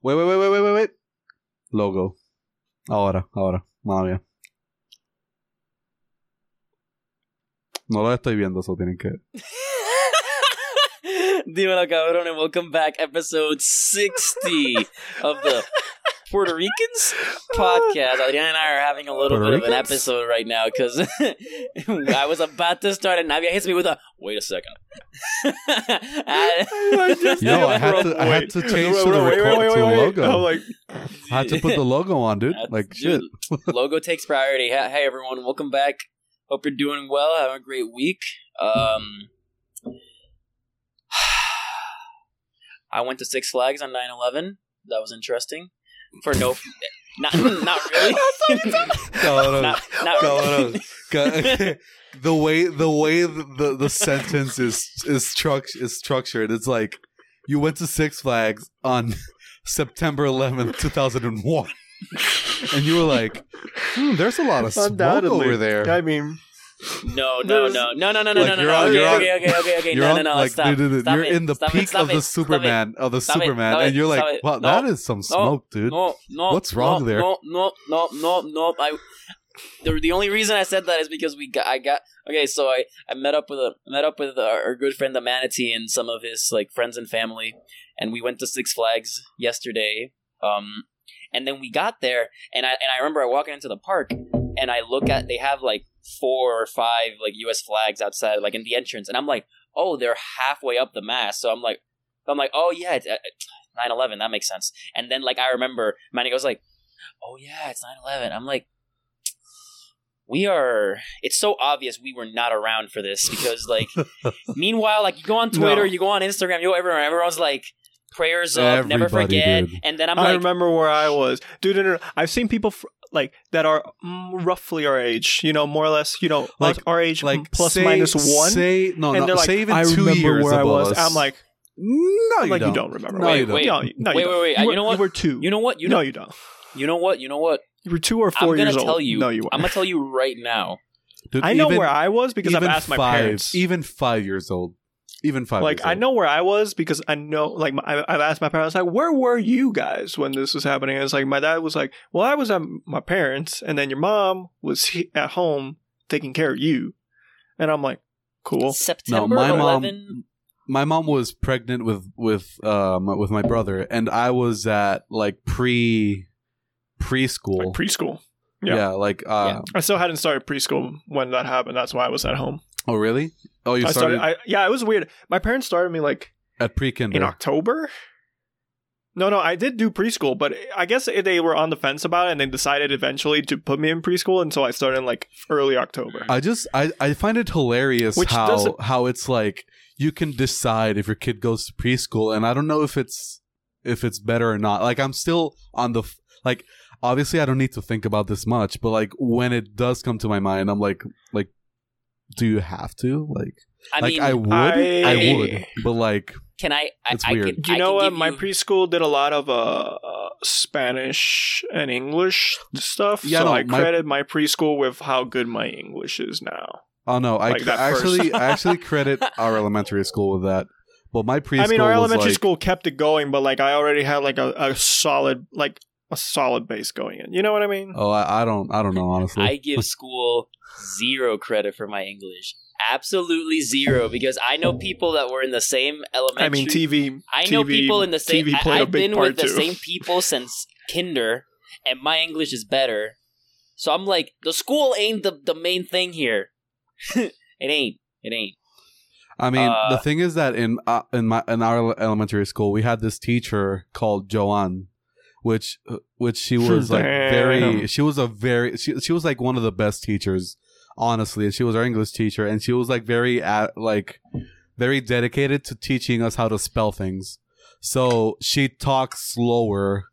Wait, wait, wait, wait, wait, wait. Logo. Ahora, ahora. Mala mía. No lo estoy viendo, eso tienen que. Dímelo, cabrón, and welcome back, episode 60 of the Puerto Ricans podcast. Adriana and I are having a little Puerto bit of an episode right now because I was about to start, and Navia hits me with a wait a second. I- Yo, I had to, I had to change to the, Wait, wait, record, wait, to the wait, wait. logo. I'm like, I had to put the logo on, dude. That's- like shit. logo takes priority. Hey, hey, everyone, welcome back. Hope you're doing well. Having a great week. Um, I went to Six Flags on 9/11. That was interesting. For no, not not really. Cabrón, not, not cabrón. Ca- the way the way the, the sentence is is struct is structured, it's like you went to Six Flags on September 11th, 2001. And you were like, hmm, there's a lot of smoke undoubtedly. over there. I mean, No, no, no, no, no, no, no, Like, no, no, you're no. on- Okay, you're on- okay, okay, okay, okay. No, on, no, no. like, Stop. dude, dude, Stop you're it. in the Stop it. peak Stop of it. the it. Superman of the Stop it. Superman, it. and you're like, it. wow, No. that is some smoke, dude. No, no. What's wrong no, there? No, no, no, no, no. I. The, the only reason I said that is because we got I got okay. So I, I met up with a met up with our, our good friend the manatee and some of his like friends and family, and we went to Six Flags yesterday. Um, and then we got there, and I and I remember I walking into the park, and I look at they have like four or five like U.S. flags outside, like in the entrance, and I'm like, oh, they're halfway up the mast. So I'm like, I'm like, oh yeah, it's uh, 9/11. That makes sense. And then like I remember, Manny goes like, oh yeah, it's 9/11. I'm like. We are. It's so obvious we were not around for this because, like, meanwhile, like you go on Twitter, No. you go on Instagram, you go everywhere. Everyone's like, prayers up, never forget. dude. And then I'm i like, remember where I was, dude. No, no, no. I've seen people fr- like that are mm, roughly our age, you know, more or less, you know, Like- like our age, Like like plus say, minus one. Say no, and no. they're like, say even I two remember years where I was. us. I'm like, no, you like don't. you don't remember. No, right? you don't. Wait, No, you- no, you wait, don't. wait, wait. You, You were, know what? You were two. you know what? You no, know, you don't. you know what? You know what? You were two or 4 I'm gonna years tell old. you. No, you weren't. I'm gonna tell you right now. Dude, I know even- where I was because I've even asked my five, parents. Even five years old. Even five. like years I old. know where I was because I know like my, I- I've asked my parents like where were you guys when this was happening? And it's like my dad was like, well, I was at my parents, and then your mom was at home taking care of you, and I'm like, cool. September my mom- 11. My mom was pregnant with with um with my brother, and I was at like pre preschool. Like preschool. yeah. yeah. like uh Yeah. I still hadn't started preschool when that happened. That's why I was at home. Oh really? Oh, you I started, started. I, yeah, it was weird. My parents started me like at pre kinder. in October. No, no, I did do preschool, but I guess they were on the fence about it, and they decided eventually to put me in preschool, and so I started in like early October. I just I I find it hilarious Which how doesn't- how it's like you can decide if your kid goes to preschool, and I don't know if it's if it's better or not. Like I'm still on the like obviously I don't need to think about this much, but like when it does come to my mind, I'm like like do you have to like I like mean, I would I, I- would, but like can I? I, It's I weird. Can, Do you know what? My you- preschool did a lot of uh, Spanish and English stuff. Yeah, so no, I my- credit my preschool with how good my English is now. oh no, I Like cr- that first. actually I actually credit our elementary school with that. But my preschool I mean, our elementary like, school kept it going, but like I already had like a, a solid like a solid base going in. You know what I mean? Oh, I, I don't I don't know honestly. I give school zero credit for my English. Absolutely zero, because I know people that were in the same elementary. I mean, TV. I know TV people in the same. TV I, played a I've been part with the same people since kinder, and my English is better. So I'm like, the school ain't the the main thing here. it ain't. It ain't. I mean, Uh, the thing is that in uh, in my in our elementary school, we had this teacher called Joanne, which uh, which she was like very. She was a very. She she was like one of the best teachers, honestly. And she was our English teacher, and she was like very at like very dedicated to teaching us how to spell things. So she talks slower,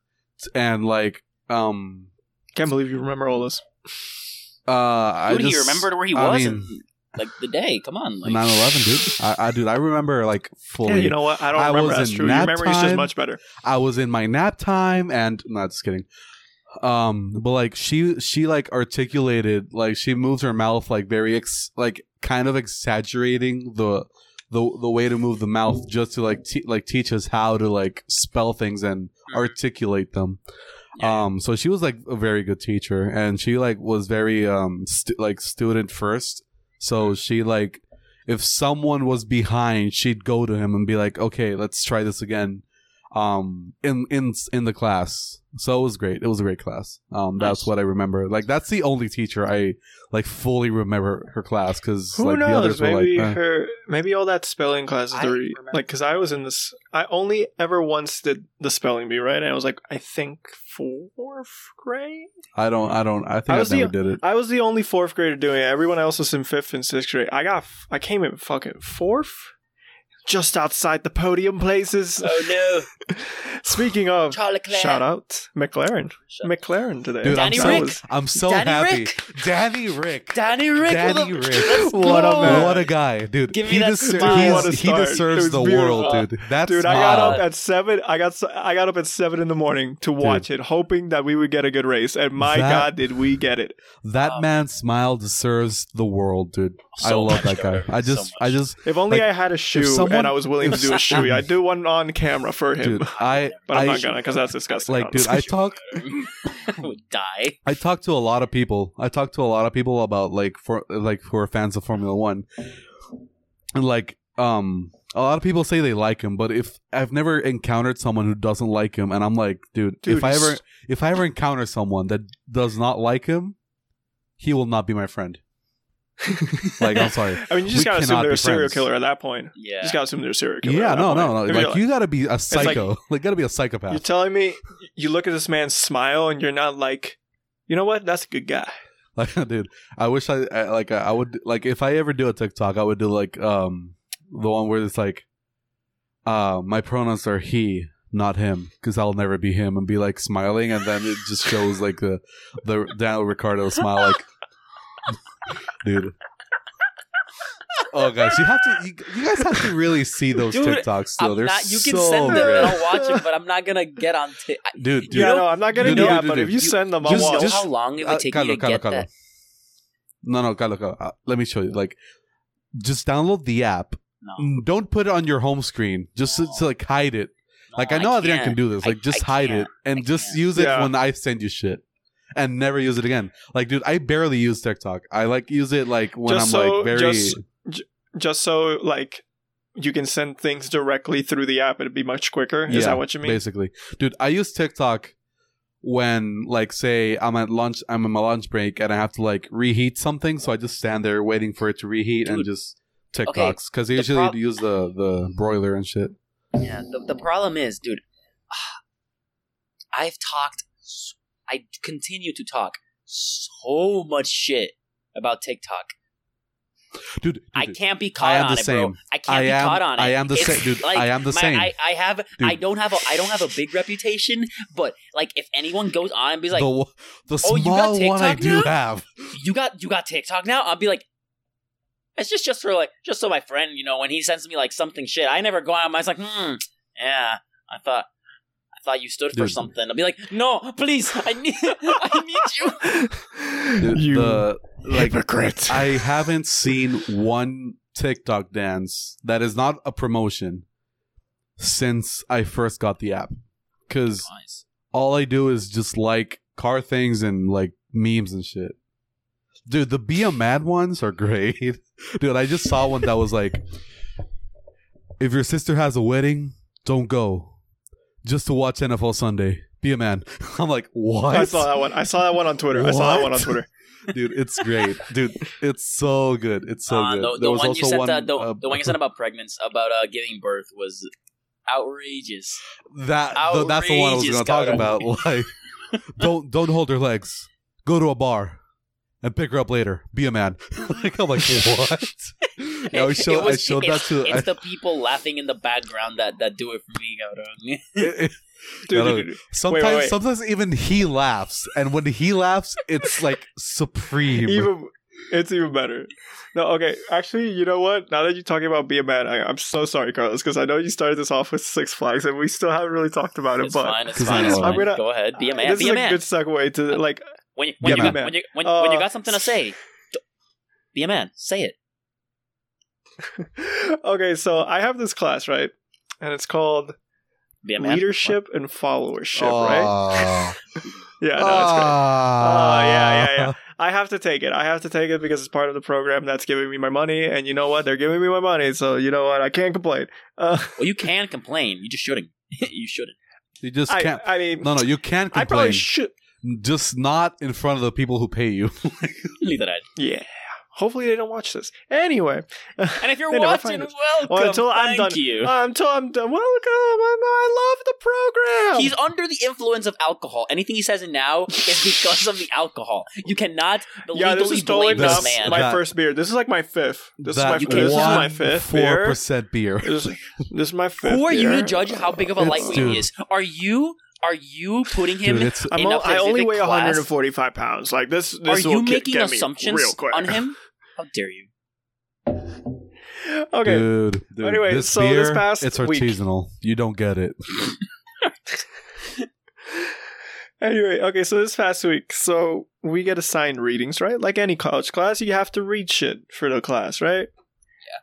and like um Can't believe you remember all this. uh I Dude, he just remembered where he I was, mean, and, like the day. Come on, like 9/11, dude. I, I dude, I remember like fully. Yeah, you know what? I don't I remember. was That's in true. Your nap memory is just much better. I was in my nap time and not just kidding. Um, but like she she like articulated like she moves her mouth like very ex- like kind of exaggerating the the the way to move the mouth just to like te- like teach us how to like spell things and Mhm. articulate them. Yeah. Um, so she was like a very good teacher, and she like was very um stu- like student first. So she like if someone was behind, she'd go to him and be like, "Okay, let's try this again." Um, in in in the class, so it was great. It was a great class. Um, that's Nice. what I remember. Like that's the only teacher I like fully remember her class because Who like the knows? others were Maybe like, eh. her. Maybe all that spelling class is the re- like because I was in this. I only ever once did the spelling bee right, and I was like, I think fourth grade. I don't, I don't, I think I I, was the- did it. I was the only fourth grader doing it. Everyone else was in fifth and sixth grade. I got. i came in fucking fourth, just outside the podium places. Oh no, Speaking of, Charlie Claire. shout out McLaren. Shout- McLaren today. Dude, Danny I'm so, Rick. I'm so Danny happy. Rick. Danny Ric. Danny Ric. Danny what Rick. Let's What a go. man. What a guy, dude. Give me he, that deser- smile. he's- he deserves the beautiful. world, dude. That's Dude, I got up at seven. I got s- I got up at seven in the morning to watch it, hoping that we would get a good race. And my That- God, did we get it! that Um, man's smile deserves the world, dude. I love that guy. Carter. I just, much. I just, If only Like, I had a shoe someone- and I was willing to do a shoe. I'd do one on camera for him, dude. I, but I'm I, not gonna because that's disgusting. like, dude. I honestly. talk, would die. I talk to a lot of people. I talk to a lot of people about like for like who are fans of Formula One, and like um a lot of people say they like him, but if I've never encountered someone who doesn't like him, and I'm like, dude, Dude, if I ever if I ever encounter someone that does not like him, he will not be my friend. Like I'm sorry. I mean, you just we gotta assume they're a serial friends. killer at that point. Yeah. You just gotta assume they're a serial killer. Yeah, at that no, no, no. If Like you gotta be a like- psycho. Like, gotta be a psychopath. You're telling me you look at this man's smile and you're not like, you know what? That's a good guy. Like, dude, I wish I, I like I would like if I ever do a TikTok, I would do like um the one where it's like, uh, my pronouns are he, not him, because I'll never be him, and be like smiling, and then it just shows like the the Daniel Ricciardo smile, like, dude. Oh guys, you have to, you, you guys have to really see those Dude, TikToks. Still, I'm they're not, you can send them good. and I'll watch them, but I'm not gonna get on. T- I- dude. Dude, yeah, no, I'm not gonna dude, do dude, that. dude, but if you You- send them, I'll you watch. know just- how long it would uh, take Carlo, me to Carlo, get Carlo. that? No, no, Carlo, Carlo. Uh, let me show you. Like, just download the app. No. Mm, Don't put it on your home screen. Just to, to, like hide it. Like I No, know Adrian can't. do this. I- Like just I hide can't. it and I just can't. use it Yeah. when I send you shit, and never use it again. Like, dude, I barely use TikTok. I like use it like when Just I'm so- like very. just- just so like you can send things directly through the app. It'd be much quicker. Is Yeah, that what you mean? Basically, dude, I use TikTok when like say I'm at lunch, I'm on my lunch break, and I have to like reheat something. So I just stand there waiting for it to reheat and just TikToks because I the usually prob- use the the broiler and shit. Yeah, the, the problem is, dude, I've talked, s- I continue to talk so much shit about TikTok. Dude, dude, I can't be caught on the it, bro. same. I can't I be am- caught on it. I am the same, dude. like I am the my- same. I, I have, Dude. I don't have a, I don't have a big reputation, but like if anyone goes on and be like, the the "Oh, you got one I TikTok do now?" have. you got, you got TikTok now, I'll be like. It's just just for like just so my friend, you know, when he sends me like something shit, I never go on. I was like, hmm, yeah. I thought, thought you stood for Dude. something. I'll be like, no, please, I need, I need you. Dude, you the like hypocrite. I haven't seen one TikTok dance that is not a promotion since I first got the app. Cause Nice. all I do is just like car things and like memes and shit. Dude, the be a mad ones are great. Dude, I just saw one that was like if your sister has a wedding, don't go. Just to watch NFL Sunday. Be a man. I'm like, what? I saw that one. I saw that one on Twitter. I saw that one on Twitter. Dude, it's great. Dude, it's so good. It's so Uh, good. the, the was one you also said one, that, the, uh, the one you said about pregnancy, about uh, giving birth was outrageous. that the, that's the one I was outrageous, going to talk about. Like, don't don't hold her legs. Go to a bar and pick her up later. Be a man. like I'm like what? Yeah, I, It showed, I was- showed that it's, to. It's I, the people laughing in the background that, that do it for me, cabrón. it- Dude, Gotta- dude, dude. sometimes wait, wait. sometimes even he laughs, and when he laughs, it's like supreme. even it's even better. No, okay. Actually, you know what? Now that you're talking about be a man, I, I'm so sorry, Carlos, because I know you started this off with Six Flags, and we still haven't really talked about it. It's but fine. It's fine. It's fine. I'm gonna- Go ahead. Be a man. this Be is a a good segue to like. When, you- when, Be you got, when, you, when, Uh, when you got something to say, be a man. Say it. okay, so I have this class, right? And it's called Yeah, man. Leadership and Followership, right? Yeah, no, it's great. Oh, yeah, yeah, yeah. I have to take it. I have to take it because it's part of the program that's giving me my money. And you know what? They're giving me my money. So you know what? I can't complain. Uh, Well, you can complain. You just shouldn't. you shouldn't. You just can't. I mean, No, no, you can I complain. I probably should. Just not in front of the people who pay you. Leave that. Yeah. Hopefully they don't watch this. Anyway. And if you're watching, find us. welcome. Well, until I'm Thank done. you. until I'm done. Welcome. I love the program. He's under the influence of alcohol. Anything he says now is because of the alcohol. You cannot yeah, legally this is totally blame this man. my That- first beer. This is like my fifth. This is my you this is my fifth Four percent beer. This, is- this is my fifth. Who are you to judge how big of a lightweight he is? Are you are you putting him Dude, it's I'm in a o- I only weigh class? 145 pounds. Like this. Are this will you get- making get me assumptions real quick. on him? How dare you? okay. Dude, dude, Anyway, this so beer, this past week it's week- artisanal. You don't get it. Anyway, okay, so this past week, so we get assigned readings, right? Like any college class, you have to read shit for the class, right?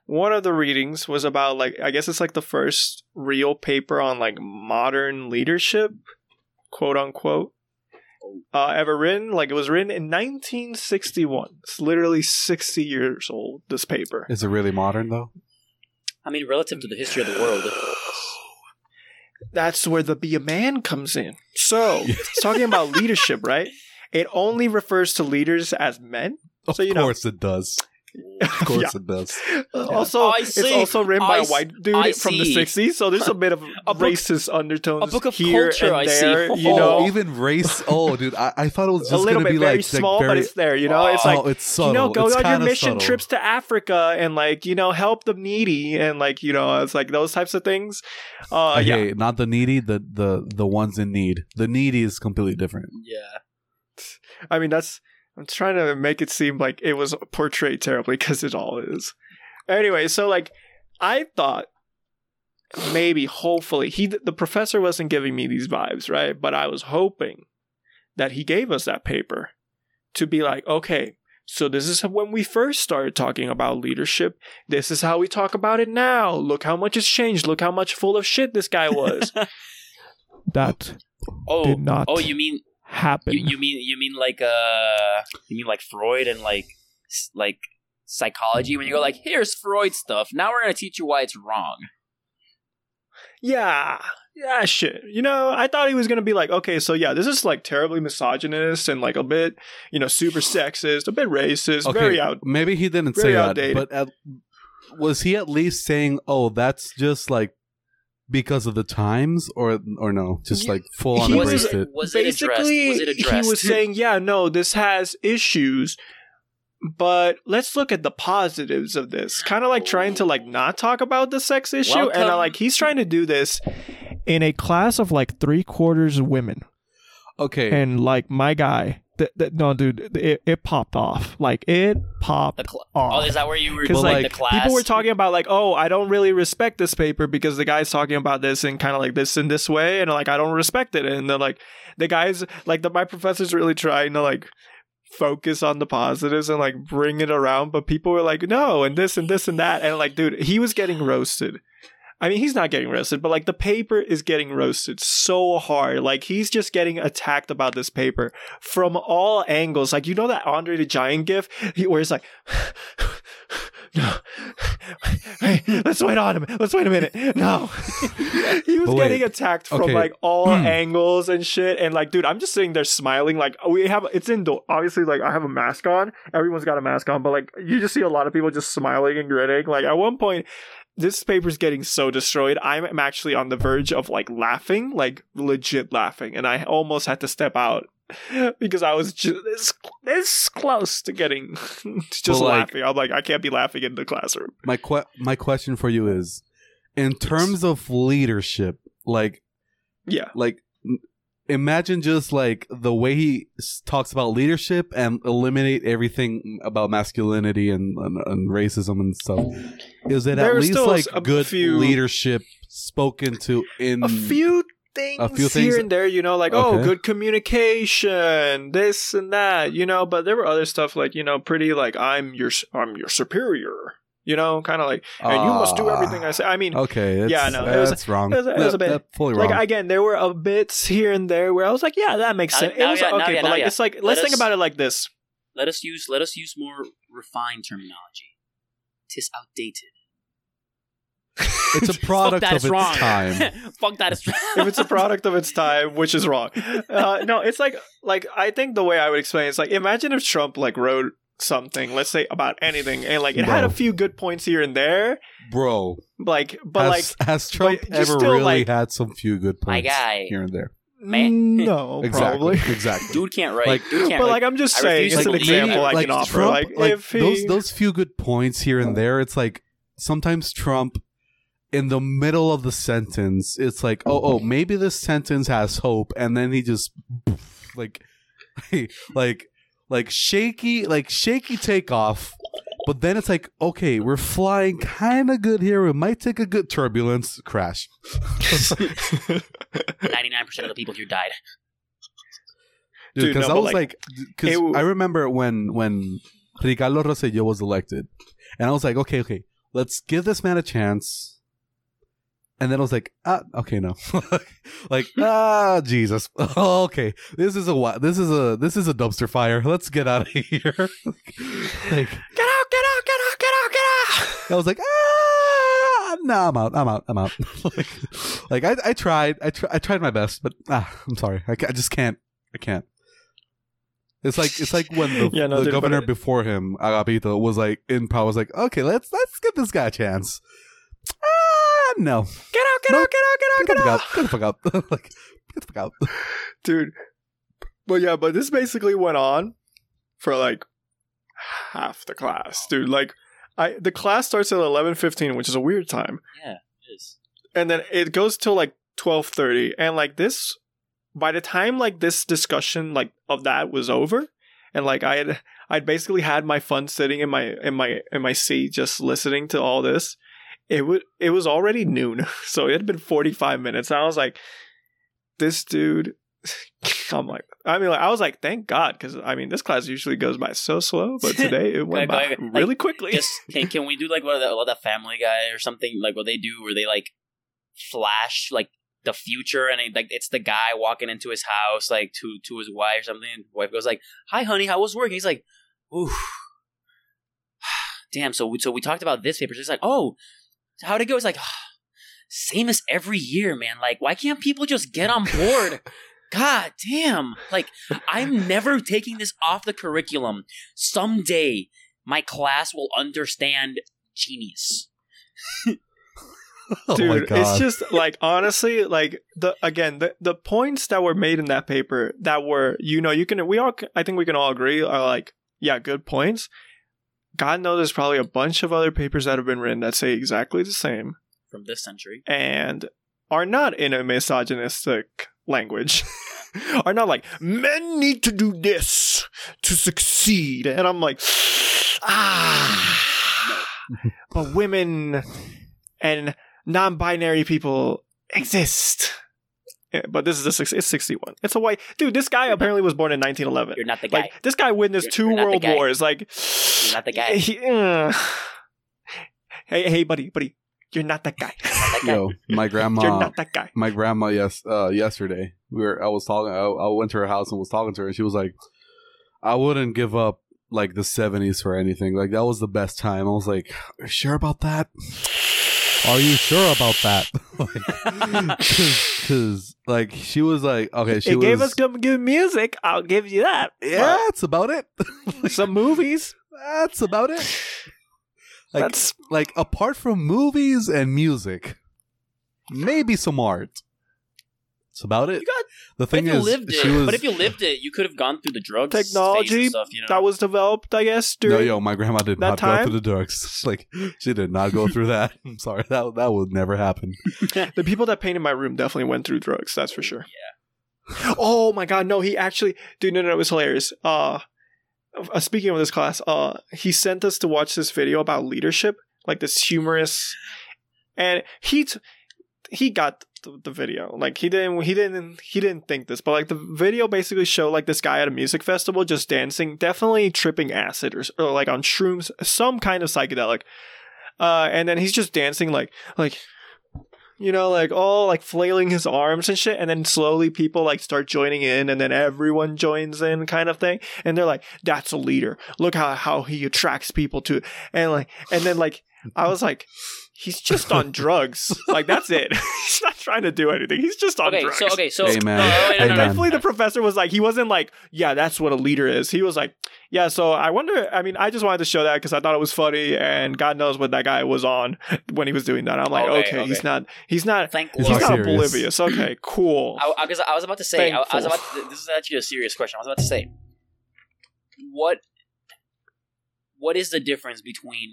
Yeah. One of the readings was about like I guess it's like the first real paper on like modern leadership, quote unquote. Uh, ever written like it was written in 1961 it's literally 60 years old this paper Is it really modern though? I mean, relative to the history of the world, that's where the be a man comes in. So, it's talking about leadership, right? It only refers to leaders as men. Of So, you know- course it does. Of course Yeah. it does. Also, I it's see. also written by I a s- white dude I from the 60s, so there's a bit of A book- racist undertones a book of here culture, and I see. there, you Oh, know. even race. Oh, dude, I, I thought it was a just little gonna bit be very like, small, like very, but it's there, you know? It's like, oh, it's subtle. you know, go it's on your mission subtle. trips to Africa and, like, you know, help the needy and, like, you know, it's like those types of things. Uh, yeah. okay, not the needy, the the the ones in need. The needy is completely different. yeah. I mean, that's. I'm trying to make it seem like it was portrayed terribly because it all is. Anyway, so like, I thought maybe, hopefully, he the professor wasn't giving me these vibes, right? But I was hoping that he gave us that paper to be like, okay, so this is when we first started talking about leadership. This is how we talk about it now. Look how much has changed. Look how much full of shit this guy was. that Oh, did not oh, you mean happen. you, you mean you mean like uh you mean like Freud and like like psychology when you go like here's Freud stuff. Now we're gonna teach you why it's wrong. Yeah. Yeah, shit. You know, I thought he was gonna be like, okay, so yeah, this is like terribly misogynist and like a bit, you know, super sexist, a bit racist, Okay, very out. maybe he didn't very say that, but at, was he at least saying, "Oh, that's just like because of the times," or or no, just like full on he was it, it? was it addressed? Basically, Was it addressed? he was saying, yeah, no, this has issues, but let's look at the positives of this. Kind of like trying to like not talk about the sex issue, and I, like he's trying to do this in a class of like three quarters women. Okay, and like my guy th- th- no dude it, it popped off. Like it popped cl- oh, off. oh, is that where you were because Well, like, like the class? people were talking about like oh i don't really respect this paper because the guy's talking about this and kind of like this in this way and like i don't respect it. And they're like the guys like the my professor's really trying to like focus on the positives and like bring it around but people were like no and this and this and that. And like dude he was getting roasted I mean, he's not getting roasted, but like the paper is getting roasted so hard. Like he's just getting attacked about this paper from all angles. Like you know that Andre the Giant gif he, where it's like, no, hey, let's wait on him. Let's wait a minute. No, he was getting attacked from Okay. like all Hmm. angles and shit. And like, dude, I'm just sitting there smiling. Like we have, it's indoor. Obviously, like I have a mask on. Everyone's got a mask on, but like you just see a lot of people just smiling and grinning. Like at one point this paper's getting so destroyed. I'm actually on the verge of like laughing, like legit laughing, and I almost had to step out because I was just this, this close to getting just But, like- laughing. I'm like, I can't be laughing in the classroom. my que- my question for you is, in terms of leadership, like Yeah, like imagine just like the way he talks about leadership and eliminate everything about masculinity and, and, and racism and stuff. Is it There at least like a good few- leadership spoken to in a few things, A few things- here and there, you know, like oh, good communication, this and that, you know. But there were other stuff like you know, pretty like I'm your I'm your superior, You know, kind of like, and you must do everything I say. I mean, Okay, it's, Yeah, no, it was- that's wrong. it was- it was a bit- that fully wrong. like again, there were a bits here and there where I was like, yeah, that makes Now- sense. now it was yeah, okay, yeah, but now like yeah. it's like Let let's think us- about it like this. Let us use let us use more refined terminology. Tis outdated. it's a product of it's its wrong. time. Fuck that, it's if it's a product of its time, which is wrong. Uh, no, it's like like I think the way I would explain it is like imagine if Trump like wrote something, let's say about anything, and like it had a few good points here and there, Bro, like but has, has Trump ever still, really like- had some few good My points guy. here and there? Man. Mm, no, Exactly. probably. Exactly. dude can't write. Like- dude can't But write. like I'm just I saying, refuse it's to an believe that. example I like can offer. Trump, like, like if he, those those few good points here and there, it's like sometimes Trump in the middle of the sentence, it's like, oh, oh, maybe this sentence has hope, and then he just like, like, like shaky, like shaky takeoff. But then it's like, okay, we're flying kind of good here. We might take a good turbulence crash. Ninety nine percent of the people here died. Dude, Dude, because no, I was like, like, because it w- I remember when when Ricardo Rosselló was elected, and I was like, okay, okay, let's give this man a chance. And then I was like, ah, okay, no, like, ah, Jesus, okay, this is a? This is a this is a dumpster fire. Let's get out of here. like, get out, get out, get out, get out, get out. I was like, ah, no, I'm out, I'm out, I'm out. like, like I, I tried, I, tr- I tried my best, but ah, I'm sorry, I, I just can't, I can't. It's like it's like when the, Yeah, no, the dude, governor it- before him, Agapito, was like in power. Was like, okay, let's let's give this guy a chance. Ah, no, Get out, get Nope. out, get out, get out, get get the out. out, get the fuck out, like get the fuck out. dude. But yeah, but this basically went on for like half the class, dude. Like, I the class starts at eleven fifteen, which is a weird time, Yeah, it is. and then it goes till like twelve thirty, and like this, by the time like this discussion like of that was over, and like I had I'd basically had my fun sitting in my in my in my seat just listening to all this. It would it was already noon, so it had been forty five minutes. And I was like, this dude. I'm like, I mean, like, I was like, thank God, because I mean, this class usually goes by so slow, but today it went by go- like, really quickly. Just can, can we do like what the, what the Family Guy or something like what they do where they like flash like the future and it, like it's the guy walking into his house like to to his wife or something. And wife goes like, "Hi, honey, how was work?" And he's like, "Ooh, damn." So we, so we talked about this paper. She's like, "Oh, how'd it go?" It's like, ah, same as every year, man. Like, why can't people just get on board? God damn! Like, I'm never taking this off the curriculum. Someday, my class will understand genius. Oh Dude, my it's just like honestly, like the again the the points that were made in that paper that were you know you can we all I think we can all agree are like yeah good points. God knows there's probably a bunch of other papers that have been written that say exactly the same From this century, and are not in a misogynistic language. are not like men need to do this to succeed, and I'm like ah, but women and non-binary people exist. Yeah, but this is a six, it's 61. It's a white dude. This guy apparently was born in 1911. you're not the guy. Like this guy witnessed You're- two you're world wars. Like You're not the guy. he- uh, hey, hey, buddy, buddy, you're not that guy. that guy. Yo, my grandma. you're grandma, not that guy. my grandma, yes, uh, yesterday we were. I was talking. I, I went to her house and was talking to her, and she was like, "I wouldn't give up like the '70s for anything. Like that was the best time." I was like, "Are you sure about that? Are you sure about that?" Because like she was like, okay, she it was. gave us some good music. I'll give you that. yeah, that's about it. But some movies. that's about it. Like, That's like apart from movies and music, maybe some art. That's about it. You got- the But thing if you is, lived she it, was. but if you lived it, you could have gone through the drugs phase and Technology stuff. You know, that was developed, I guess. During, no, yo, my grandma did that not go through the drugs. Like she did not go through that. I'm sorry, that that would never happen. The people that painted my room definitely went through drugs. That's for sure. Yeah. Oh my god, no, he actually, dude, no, no, it was hilarious. Uh, uh, speaking of this class, uh, he sent us to watch this video about leadership, like this humorous, and he t- he got the, video. Like he didn't he didn't he didn't think this, but like the video basically showed like this guy at a music festival just dancing, definitely tripping acid or, or like on shrooms, some kind of psychedelic. uh, and then he's just dancing like like you know, like all like flailing his arms and shit, and then slowly people like start joining in, and then everyone joins in, kind of thing. And they're like, "That's a leader. Look how how he attracts people to." And like, and then like, I was like, "He's just on drugs. Like that's it. he's not trying to do anything. He's just on Okay, drugs." so okay, so Hey, man. no, no, no, no, no. Thankfully, the professor was like, he wasn't like, yeah, that's what a leader is. He was like, yeah. So I wonder. I mean, I just wanted to show that because I thought it was funny, and God knows what that guy was on when he was doing that. I'm like, Okay, okay, he's not, he's not, Thank He's he's Lord. not not serious. oblivious. Okay, cool. I, I, 'cause I was about to say, I, I was about. To, this is actually a serious question. I was about to say, what, what is the difference between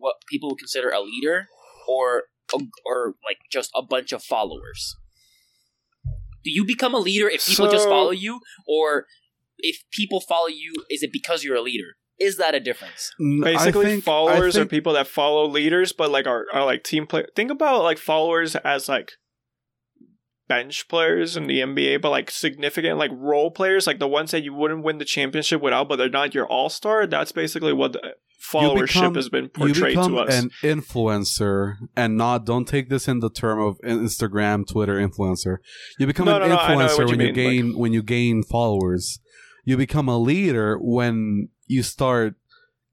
what people would consider a leader or or like just a bunch of followers? Do you become a leader if people just follow you, or if people follow you, is it because you're a leader? Is that a difference? Basically, think- followers I are people that follow leaders, but like are, are like team play. Think about like followers as like bench players in the NBA, but like significant like role players, like the ones that you wouldn't win the championship without, but they're not your all star. That's basically what the followership become- has been portrayed to us. an influencer and not don't take this in the term of Instagram, Twitter influencer. You become No, an no, no, influencer you when you gain when you gain followers. You become a leader when you start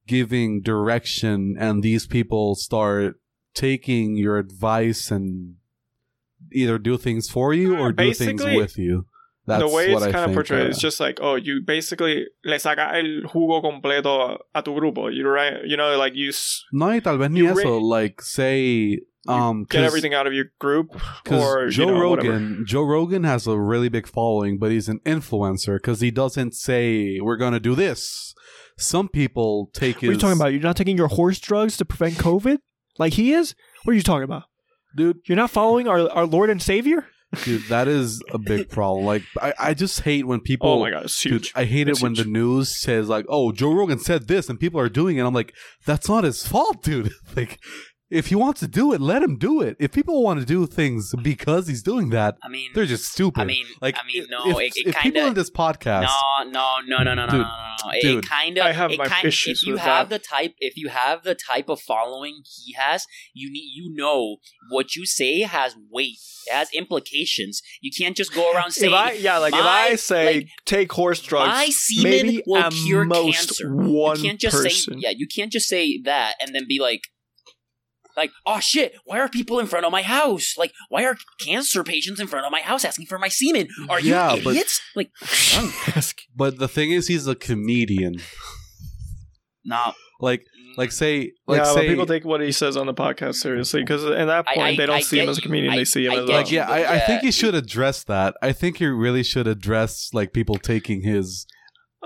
giving direction and these people start taking your advice and either do things for you or do things with you. That's the way what it's I kind of portrayed uh, is just like, oh, you basically le saca el jugo completo a tu grupo. You right? You know, like you, s- No, y tal vez ni you eso. like say, um, get 'cause- everything out of your group, Because or Joe you know, Rogan, whatever. Joe Rogan has a really big following, but he's an influencer because he doesn't say we're gonna do this. Some people take What are you talking about? You're not taking your horse drugs to prevent COVID, like he is. What are you talking about? Dude. You're not following our, our Lord and Savior? Dude, that is a big problem. Like, I, I just hate when people. oh my god, it's Dude, huge. I hate It's it when huge. the news says like, "Oh, Joe Rogan said this," and people are doing it. I'm like, "That's not his fault, dude." like, if he wants to do it, let him do it. If people want to do things because he's doing that, I mean, they're just stupid. I mean, like, I mean, no, if, it, if it people in this podcast, No, no, no, no, no, no, Dude, no, no, no. It, dude. kind of. I have it my kind, issues If you with have that. the type, if you have the type of following he has, you need, you know, what you say has weight. It has implications. You can't just go around saying, if I yeah, like if I say like, take horse drugs, "My semen maybe will cure most cancer." one you can't just person. say, yeah, you can't just say that and then be like. Like, oh shit, why are people in front of my house? Like, why are cancer patients in front of my house asking for my semen? Are you Yeah, but- idiots? Like, but the thing is, he's a comedian. no. Like, like say, like yeah, say, but people take what he says on the podcast seriously because at that point I- they don't I see him as a comedian; I- they see him I as like yeah, I, I think he should address that. I think he really should address like people taking his.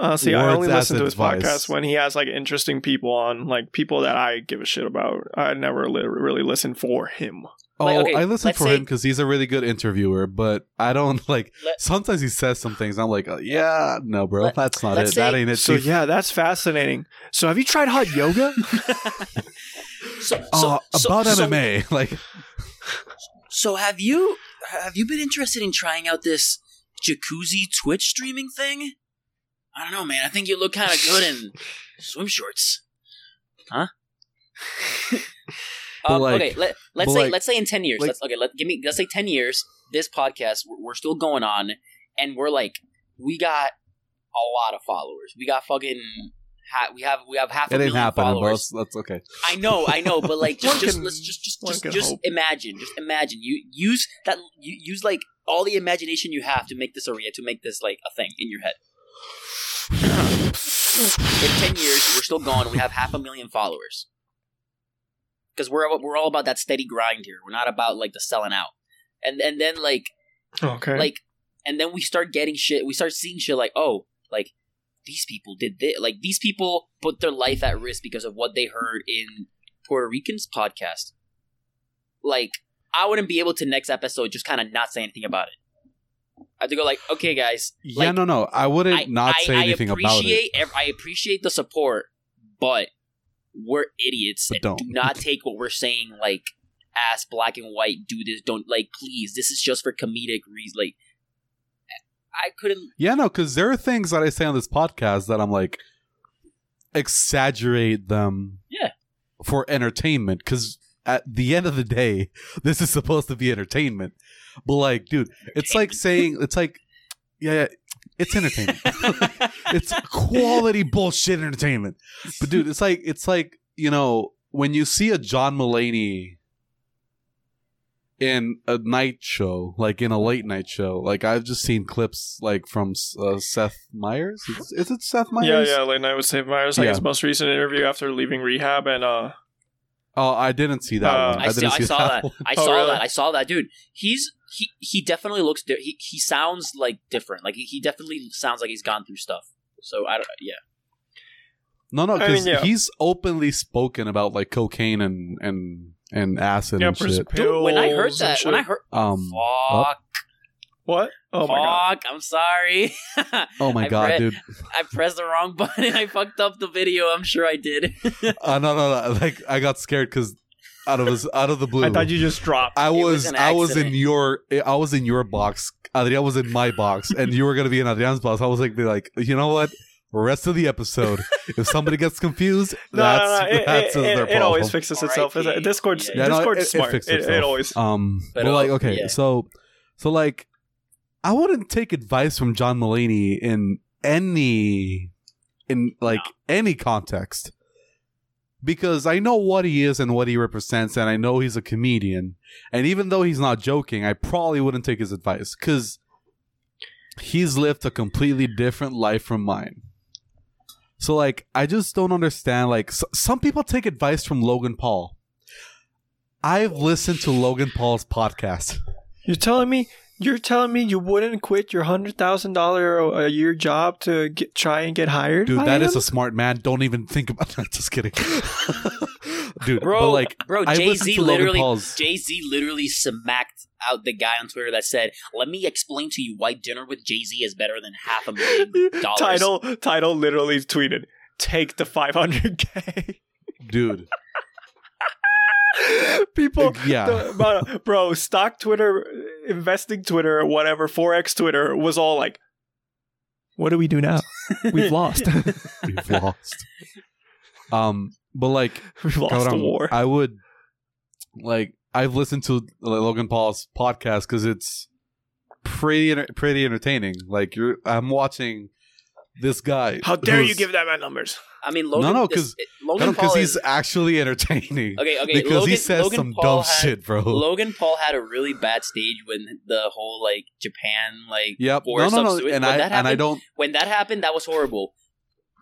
Uh, see, I only listen to his advice. podcast when he has like interesting people on, like people that I give a shit about. I never li- really listen for him. Oh, Like, okay, I listen for say- him because he's a really good interviewer, but I don't like. Let- sometimes he says some things. I'm like, uh, yeah, no, bro, Let- that's not it. let's that ain't it. So Chief. yeah, that's fascinating. So have you tried hot yoga? So, so, Uh, so- about so- MMA, like So have you have you been interested in trying out this jacuzzi Twitch streaming thing? I don't know, man. I think you look kind of good in swim shorts. Huh? Um, like- okay, let, let's say like- let's say in ten years. like- let's okay. Let give me. Let's say ten years. This podcast we're, we're still going on, and we're like we got a lot of followers. We got fucking. Ha- we have we have half a it million happening, but followers. that's, that's okay. I know, I know, but like, just, just can- let's just, just, just, just hope. imagine, just imagine. You use that, you use like all the imagination you have to make this a to make this like a thing in your head. In ten years, we're still gone. We have half a million followers because we're we're all about that steady grind here. We're not about like the selling out. And and then like okay. like and then we start getting shit we start seeing shit like oh like these people did this like these people put their life at risk because of what they heard in puerto rican's podcast like i wouldn't be able to next episode just kind of not say anything about it i have to go like okay guys yeah, like, no, no, I wouldn't I, not I- say I anything about it. appreciate ev- i appreciate the support but we're idiots But and don't. do not take what we're saying like as black and white do this don't like please this is just for comedic reasons like i couldn't Yeah, no, because there are things that I say on this podcast that I'm like exaggerate them. Yeah. for entertainment because at the end of the day, this is supposed to be entertainment. But like, dude, it's like saying it's like, yeah, yeah it's entertainment. it's quality bullshit entertainment. But dude, it's like it's like you know when you see a John Mulaney in a night show, like in a late night show. Like I've just seen clips like from uh, Seth Meyers. Is, is it Seth Meyers? Yeah, yeah. Late night with Seth Meyers, like Yeah. his most recent interview after leaving rehab, and uh, Oh, I didn't see that Uh, one. I, see, didn't I see saw that. one. I Oh, saw really? that. I saw that, dude. He's he he definitely looks. Di- he he sounds like different. Like he, he definitely sounds like he's gone through stuff. So I don't. Yeah. No, no, I mean, yeah. he's openly spoken about like cocaine and and and acid yeah, and shit. Dude, when I heard that, when. I heard, Um, fuck, what? Oh my god! I'm sorry. oh my I god, read- dude! I pressed the wrong button. I fucked up the video. I'm sure I did. Uh, no, no, no! Like I got scared because out of his out of the blue. I thought you just dropped. I was was I was in your I was in your box. Adrian was in my box, and you were gonna be in Adrian's box. I was like, be like, you know what? Rest of the episode, if somebody gets confused, no, that's no, no. It, that's it, their it, problem. it always fixes itself. R.I.P. Discord's Yeah. Yeah, no, it- it smart. fixed It, it, itself. always. Um, But, but, like, okay, yeah. so, so like, I wouldn't take advice from John Mulaney in any, in like any context, because I know what he is and what he represents, and I know he's a comedian, and even though he's not joking, I probably wouldn't take his advice because he's lived a completely different life from mine. So like, I just don't understand. Like, some people take advice from Logan Paul. I've listened to Logan Paul's podcast. You're telling me you're telling me you wouldn't quit your hundred thousand dollar a year job to get, try and get hired? Dude, by that is him? a smart man. Don't even think about that. Just kidding. Dude, bro, but like, bro, Jay Z literally, Jay Z literally smacked out the guy on Twitter that said, "Let me explain to you why dinner with Jay Z is better than half a million dollars." title title literally tweeted take the 500k dude, people yeah. the- bro stock twitter investing twitter or whatever forex twitter was all like what do we do now we've lost We've lost. Um, but like, we've lost the war I would like. I've listened to like, Logan Paul's podcast because it's pretty pretty entertaining. Like, you're, I'm watching this guy. how dare you give that man numbers I mean, Logan, no, this- 'cause- Logan because Paul he's is actually entertaining. okay. Okay, because Logan, he says Logan some Paul dumb had, shit, bro. Logan Paul had a really bad stage when the whole like Japan like Yep. No, no, no. And when I that and I don't. when that happened, that was horrible.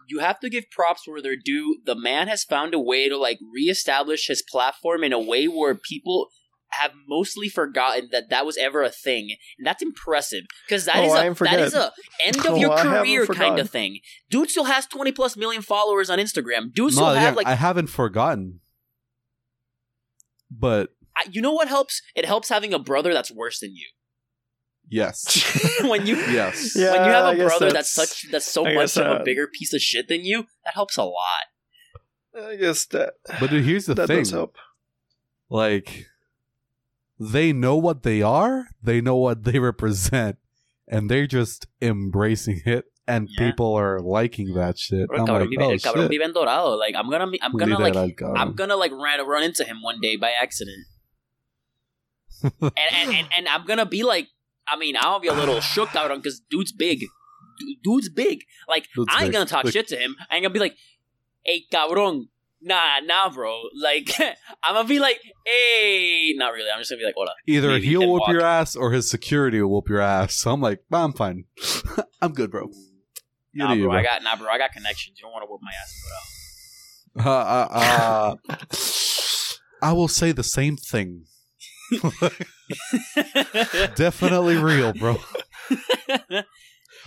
You have to give props where they're due. The man has found a way to like reestablish his platform in a way where people have mostly forgotten that that was ever a thing, and that's impressive because that Oh, is I a that is a end of Oh, your I career kind of thing. Dude still has twenty plus million followers on Instagram. Dude still No, have yeah, like I haven't forgotten. But I- you know what helps? It helps having a brother that's worse than you. yes, when you yes. Yeah, when you have a brother that's that's- such that's so I much guess, of a bigger piece of shit than you, that helps a lot. i guess that But dude, here's the that thing. does help Like, they know what they are. They know what they represent, and they're just embracing it. And Yeah. people are liking that shit. Bro, I'm cabrón, like, vive, oh el cabrón shit. vive en dorado. Like I'm gonna, I'm gonna like, cabrón. I'm gonna like run run into him one day by accident, and, and and and I'm gonna be like, I mean, I'll be a little shook out on because dude's big, Du- dude's big. Like Dude's I ain't big. gonna talk shit to him. I ain't gonna be like, hey, cabrón. Nah, nah, bro. Like, I'm gonna be like, hey, not really. I'm just gonna be like, hola. Either maybe he'll whoop walk. your ass or his security will whoop your ass. So I'm like, "Bah, I'm fine. I'm good, bro. You Nah, do you, bro, bro. I got, nah, bro. I got connections. You don't want to whoop my ass. Uh, uh, uh, I will say the same thing. Definitely real, bro.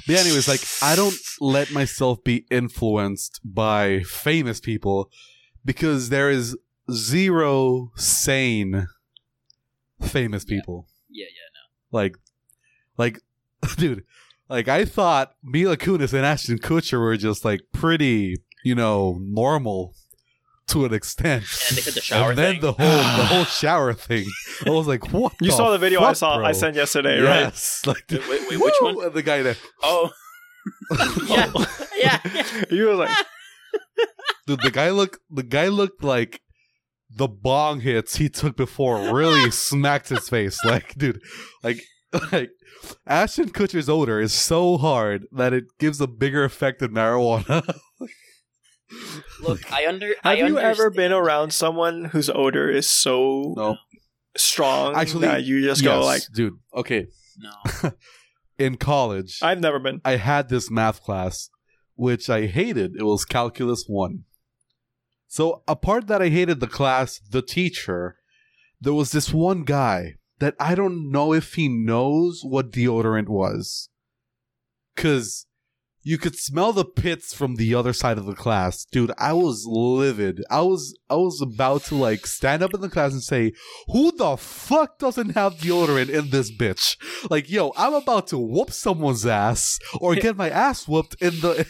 But anyways, like I don't let myself be influenced by famous people because there is zero sane famous people. yeah, yeah. No. Like, like, dude, like I thought Mila Kunis and Ashton Kutcher were just like pretty, you know, normal to an extent. And they said the shower and then thing. the whole the whole shower thing. I was like, what? you saw the video i saw bro? i sent yesterday right Yes, like Wait, wait, wait, which one? and The guy that Oh, oh. yeah, yeah, yeah. you were like dude, the guy looked the guy looked like the bong hits he took before really smacked his face. Like, dude, like, like Ashton Kutcher's odor is so hard that it gives a bigger effect than marijuana. Look, I under. Have I you ever been around someone whose odor is so no, strong Actually, that you just go like, dude. Okay, No. in college, I've never been. I had this math class, which I hated. It was calculus one. So, a part that I hated the class, the teacher, there was this one guy that I don't know if he knows what deodorant was. Because you could smell the pits from the other side of the class. Dude, I was livid. I was I was about to like stand up in the class and say, "Who the fuck doesn't have deodorant in this bitch?" Like, yo, I'm about to whoop someone's ass or get my ass whooped in the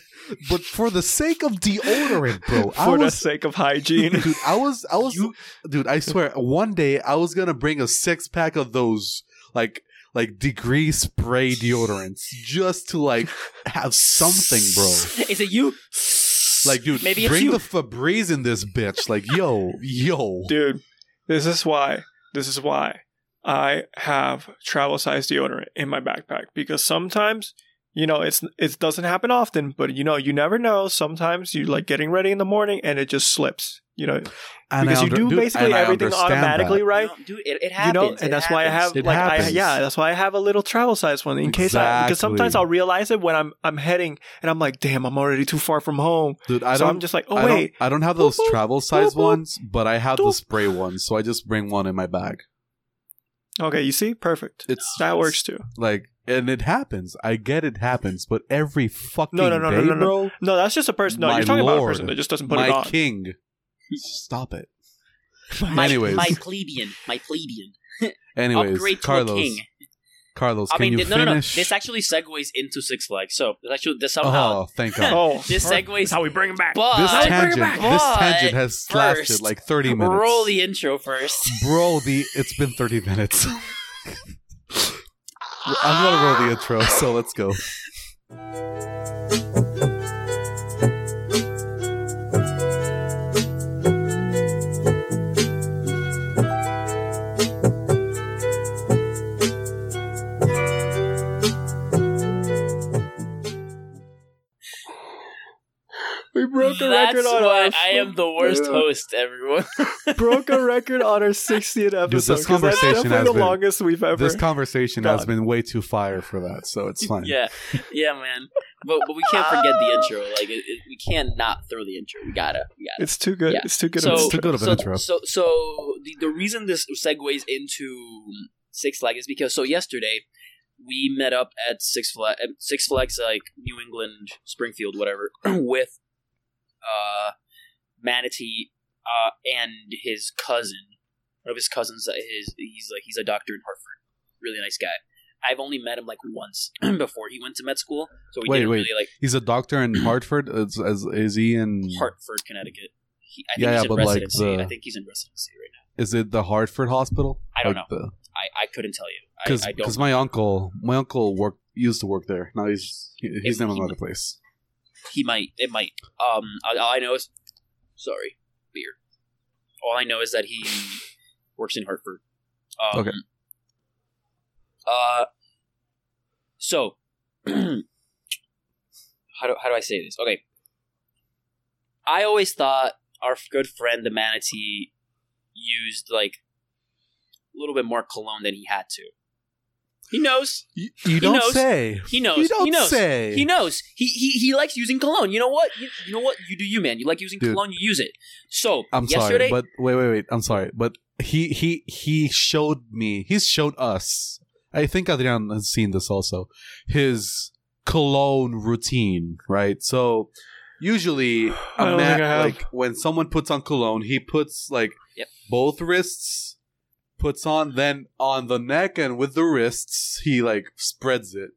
but for the sake of deodorant, bro. I For the sake of hygiene. dude, I was I was You- dude, I swear one day I was going to bring a six pack of those like like degree spray deodorants just to like have something, bro. Is it you? Like, dude, Maybe bring the Febreze in this bitch. Like, yo, yo. Dude, this is why. This is why I have travel size deodorant in my backpack because sometimes, you know, it's it doesn't happen often, but you know, you never know. Sometimes you like getting ready in the morning and it just slips. You know, And I because you do dude, basically and everything automatically, that. right? No, dude, it, it You happens. know, it and that's why I have. It like I yeah, that's why I have a little travel size one in case I because sometimes I'll realize it when I'm I'm heading and I'm like, damn, I'm already too far from home. Dude, I so don't I'm just like, oh I wait, don't, I don't have those Boop, boop, travel size boop, boop. ones, but I have the spray ones, so I just bring one in my bag. okay, you see, perfect. It's That works too. like, and it happens. I get it happens, but every fucking No, no, no, no, day, no, no. bro, No, that's just a person. No, you're talking about a person that just doesn't put my it on. My king, stop it. My, anyways, my plebeian, my plebeian, anyways, upgrade to Carlos, a king. Carlos, I can mean, you no, no, no. This actually segues into Six Flags. So this actually, this somehow, oh, thank God. Oh, this segues. How we bring him back. But this I'll bring it tangent, back. this tangent has lasted first, like thirty minutes. roll the intro first. Bro, the it's been thirty minutes. I'm gonna roll the intro, so let's go. Broke a That's record on why our. I am the worst Yeah. host, everyone. broke a record on our 60th episode. this 'cause conversation that's definitely has the been- longest we've ever. This conversation has been way too fire for that, so it's fine. yeah, yeah, man. But but we can't forget the intro. Like it, it, we can't not throw the intro. We gotta, we gotta. it's too good. Yeah. It's too good. So- of It's too good of an so, intro. So, so the, the reason this segues into Six Flags is because so yesterday we met up at Six Flags, Six Flags like New England, Springfield, whatever, with uh, Manatee uh, and his cousin. One of his cousins, uh, his he's like he's a doctor in Hartford, really nice guy. I've only met him like once before he went to med school, so we Wait, didn't wait. really like He's a doctor in Hartford. Is, is, is he in? Hartford, Connecticut. He, I think Yeah, he's yeah, in but, like, the- I think he's in residency right now. Is it the Hartford Hospital? I don't Like the- I, I couldn't tell you. I, Because my uncle my uncle worked used to work there. Now he's he's in another place. He might. It might. Um. All I know is, sorry, beer. All I know is that he works in Hartford. Um, Okay. Uh. So, how do how do I say this? Okay. I always thought our good friend the manatee used like a little bit more cologne than he had to. He knows. You, you don't knows. say. He knows. You don't he knows. say. He knows. He, he he likes using cologne. You know what? You, you know what? You do you, man. You like using Dude. cologne. You use it. So I'm yesterday, sorry, but wait, wait, wait. I'm sorry, but he he he showed me. He's showed us. I think Adrian has seen this also. His cologne routine, right? So usually, a I don't man, think I have. like when someone puts on cologne, he puts like Yep. both wrists, puts on, then on the neck and with the wrists, he like spreads it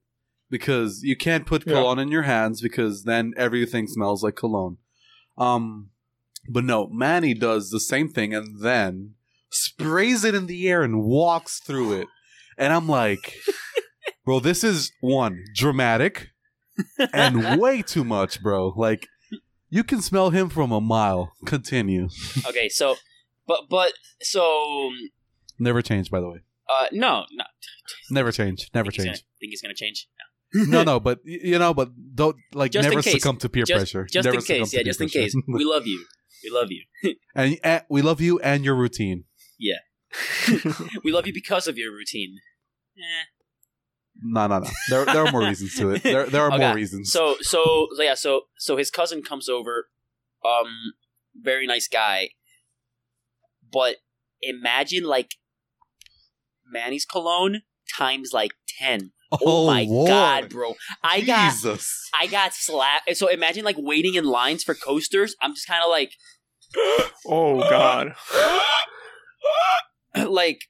because you can't put Yeah. cologne in your hands because then everything smells like cologne. Um, but no, Manny does the same thing and then sprays it in the air and walks through it. And I'm like, bro, this is one dramatic and way too much, bro. Like, you can smell him from a mile. Continue. okay. So but but so Never change, by the way. uh no no Never change. Never think change. gonna, think he's gonna change no, no, no, but you know, but don't like Just never succumb to peer just, pressure. just never in case yeah just in pressure. case we love you we love you and, and we love you and your routine. Yeah. we love you because of your routine eh. No, no, no. There, there are more reasons to it. There, there are Okay, more reasons. So so so, yeah, so so his cousin comes over, um, very nice guy. But imagine like Manny's cologne times like ten. Oh, oh, my Lord. god, bro! I got I got slapped. So imagine like waiting in lines for coasters. I'm just kind of like oh god. like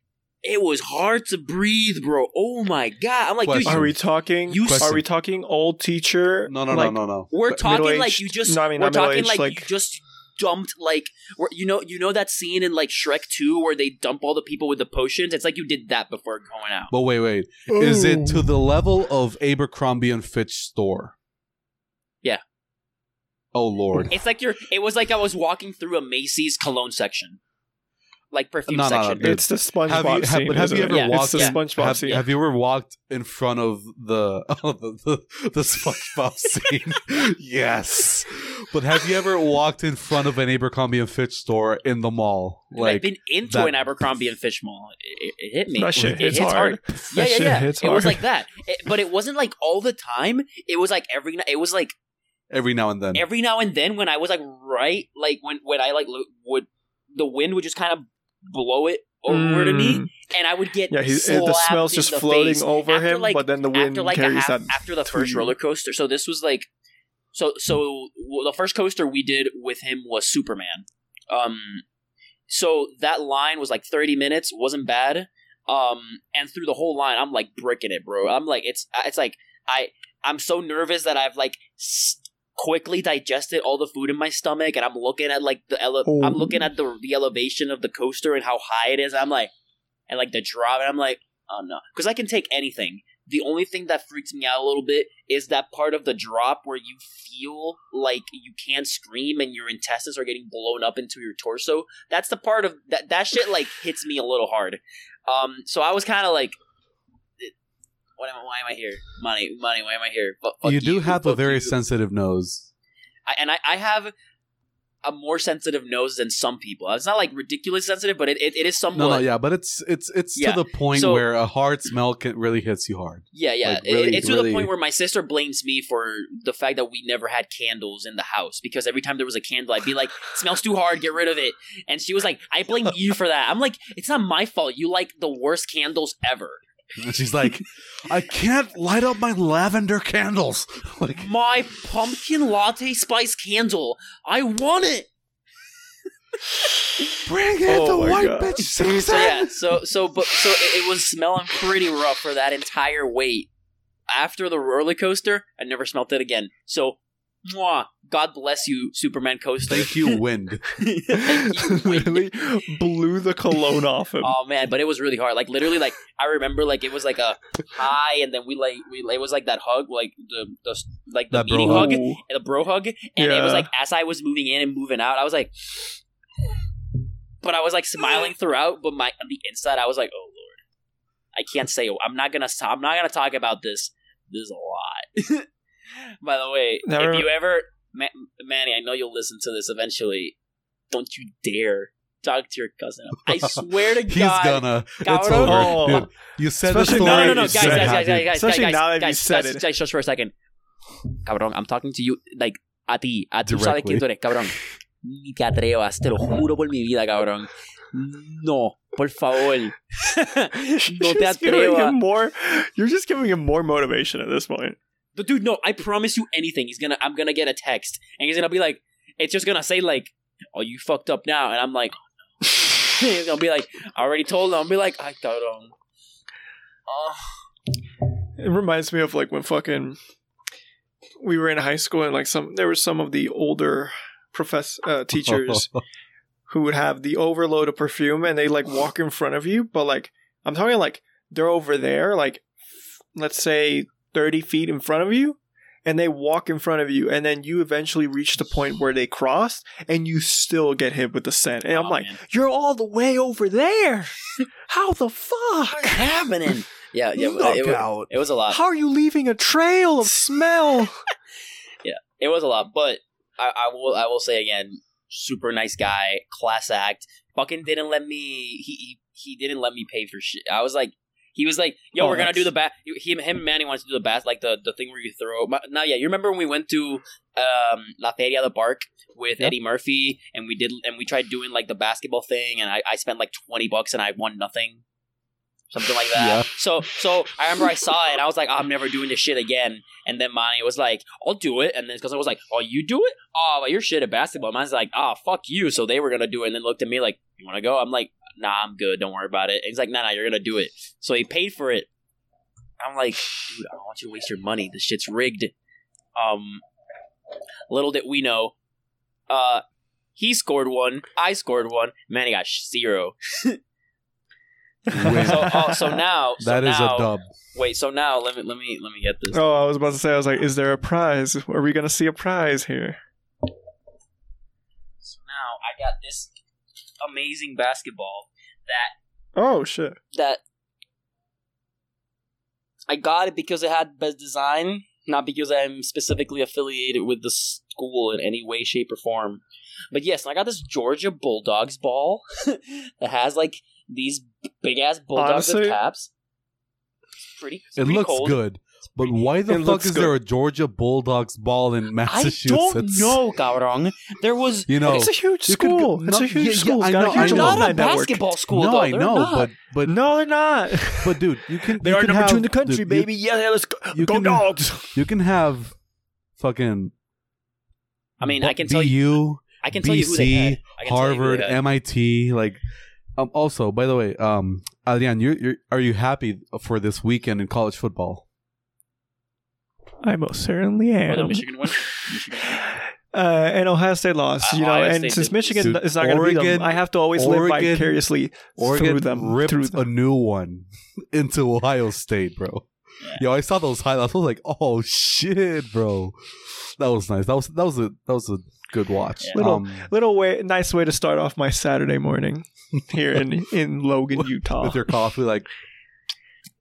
it was hard to breathe, bro. Oh my god! I'm like, dude, Question. Are we talking? You Question. Are we talking old teacher? No, no, like, no, no, no. We're talking like you just. no, I mean, we're talking middle-aged, like, you like- just dumped like where you know you know that scene in like Shrek Two where they dump all the people with the potions. It's like you did that before going out. But wait, wait. Is it to the level of Abercrombie and Fitch store? Yeah. Oh Lord. It's like you're. It was like I was walking through a Macy's cologne section, like perfume No, no, no, section. It's the SpongeBob Have you- have- scene. but have you ever Yeah. It's the walked- SpongeBob Have, scene. have you ever walked in front of the oh, the, the the SpongeBob scene? yes. But have you ever walked in front of an Abercrombie and Fitch store in the mall? I've Like been into that- an Abercrombie and Fish mall. It, it, it hit me. That shit it hits hits hard. Yeah, That yeah, yeah. hits It was like that, It- but it wasn't like all the time. It was like every. night. It was like every now and then. every now and then when I was like right, like when when I like lo- would the wind would just kind of blow it over to me, Mm. and I would get Yeah, he's, slapped the smell's just the floating face over after, him, like, but then the wind after like carries half, that. after the to first you. roller coaster. So this was like, so so the first coaster we did with him was Superman. Um, so that line was like thirty minutes, wasn't bad. Um, and through the whole line, I'm like bricking it, bro. I'm like, it's it's like I I'm so nervous that I've like. s quickly digested all the food in my stomach and i'm looking at like the ele- Oh. i'm looking at the the elevation of the coaster and how high it is i'm like and like the drop and i'm like oh no. Because i can take anything. The only thing that freaks me out a little bit is that part of the drop where you feel like you can't scream and your intestines are getting blown up into your torso that's the part of that that shit like hits me a little hard. Um so i was kind of like what am, why am I here? Money, money. Why am I here? Fuck you do have a very you. sensitive nose. I, and I, I have a more sensitive nose than some people. It's not like ridiculous sensitive, but it, it, it is somewhat. No, no, yeah, but it's it's it's Yeah. to the point So- where a hard smell can really hits you hard. Yeah, yeah. Like, It- really- it's to the point where my sister blames me for the fact that we never had candles in the house because every time there was a candle, I'd be like, "Smells too hard, get rid of it." And she was like, "I blame you for that." I'm like, "It's not my fault. You like the worst candles ever." And she's like, I can't light up my lavender candles. Like My pumpkin latte spice candle. I want it. bring in Oh the white God. bitch season. So yeah, so so but so it, it was smelling pretty rough for that entire wait. After the roller coaster, I never smelt it again. So, mwah, God bless you, Superman coaster. Thank you, wind. Thank you, Wind. Literally blew the cologne off him. Oh man, but it was really hard. Like literally, like I remember, like it was like a high, and then we like we it was like that hug, like the the like the That bro meeting hug. hug, and the bro hug, and it was like as I was moving in and moving out, I was like, but I was like smiling throughout, but my on the inside, I was like, oh lord, I can't say. I'm not gonna. I'm not gonna talk about this. This is a lot. By the way, Never- if you ever, Ma- Manny, I know you'll listen to this eventually. Don't you dare talk to your cousin. I swear to God, He's gonna. It's over, Oh. dude. You said the Especially story. No, no, no, guys, guys, guys, guys, guys, guys, Especially guys, now that you guys, said guys, it. guys, just for a second. Cabrón, I'm talking to you like a ti, a tú sabes Directly. quién tú eres, cabrón. Ni te atrevas, te lo juro por mi vida, cabrón. No, por favor. no You're te just giving atrevas. him more. You're just giving him more motivation at this point. But dude, no, I promise you anything. He's gonna I'm gonna get a text and he's gonna be like it's just gonna say like, Oh, you fucked up now and I'm like he's gonna be like, I already told him, I'll be like, I thought um Oh It reminds me of like when fucking we were in high school and like some there were some of the older profess uh, teachers who would have the overload of perfume and they like walk in front of you, but like I'm talking like they're over there, like let's say 30 feet in front of you, and they walk in front of you, and then you eventually reach the point where they cross, and you still get hit with the scent. And I'm Oh, like, man. you're all the way over there. How the fuck? What's happening? Yeah, yeah. It, it, it was a lot. How are you leaving a trail of smell? Yeah it was a lot, but I, I will I will say again, super nice guy, class act. Fucking didn't let me. He he, he didn't let me pay for shit. I was like. He was like, "Yo, Oh, we're gonna do the bat." He, him, and Manny wants to do the bat, like the, the thing where you throw. Now, yeah, you remember when we went to um, La Feria del Park with Yeah. Eddie Murphy, and we did, and we tried doing like the basketball thing, and I, I spent like twenty bucks, and I won nothing, something like that. Yeah. So, so I remember I saw it, and I was like, "I'm never doing this shit again." And then Manny was like, "I'll do it," and then because I was like, "Oh, you do it? Oh, well, you're shit at basketball." Man's like, "Oh, fuck you." So they were gonna do it, and then looked at me like, "You want to go?" I'm like, "Nah, I'm good. Don't worry about it." And he's like, "Nah, nah, you're gonna do it." So he paid for it. I'm like, dude, I don't want you to waste your money. This shit's rigged. Um, little did we know, uh, he scored one. I scored one. Manny got zero. So, oh, so now so That is now- a dub. Wait, so now let me let me let me get this. oh, I was about to say, I was like, is there a prize? Are we gonna see a prize here? So now I got this amazing basketball that Oh shit! that I got it because it had best design, not because I'm specifically affiliated with the school in any way, shape, or form. But yes, I got this Georgia Bulldogs ball that has like these big ass bulldogs Honestly- with caps. It's pretty. It's It pretty looks cold. good. But why the It fuck looks is there a Georgia Bulldogs ball in Massachusetts? I Massachusetts? don't know, Gaurong. There was You know, it's a huge school. go- it's no, a huge yeah, yeah, school. It's I got know, a I huge they're know. not alumni a network. basketball school. no, though. I They're know, not. but but No, they're not. but dude, you can they you are can number two in the have- country, dude, baby. Yeah, yeah, let's go. you go can- dogs. You, you can have fucking. I mean, I can tell you. I can tell you who they had. BC, I can tell you who Harvard, they had. MIT, like. Um, also, by the way, um, Adrian, you're, you're are you happy for this weekend in college football? I most certainly am. did Michigan win? Michigan win? Uh, and Ohio State lost, you know, Ohio and State since did Michigan lose. is not going to beat them, I have to always live Oregon- vicariously Oregon through them. ripped through a new one into Ohio State, bro. Yeah. Yo, I saw those highlights. I was like, "Oh shit, bro!" That was nice. That was that was a that was a good watch. Yeah. Little- Um, Little way, nice way to start off my Saturday morning here in in Logan, Utah. with your coffee, like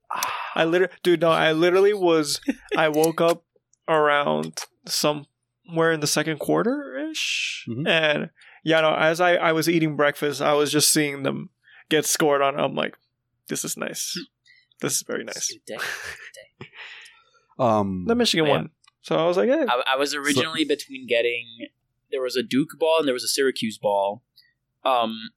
I literally, dude, no, I literally was. I woke up around somewhere in the second quarter ish, Mhm. and yeah, no, as I I was eating breakfast, I was just seeing them get scored on. I'm like, this is nice. This is very nice. Good day. um, The Michigan Yeah. one. So I was like, hey, I, I was originally between getting there was a Duke ball and there was a Syracuse ball, um,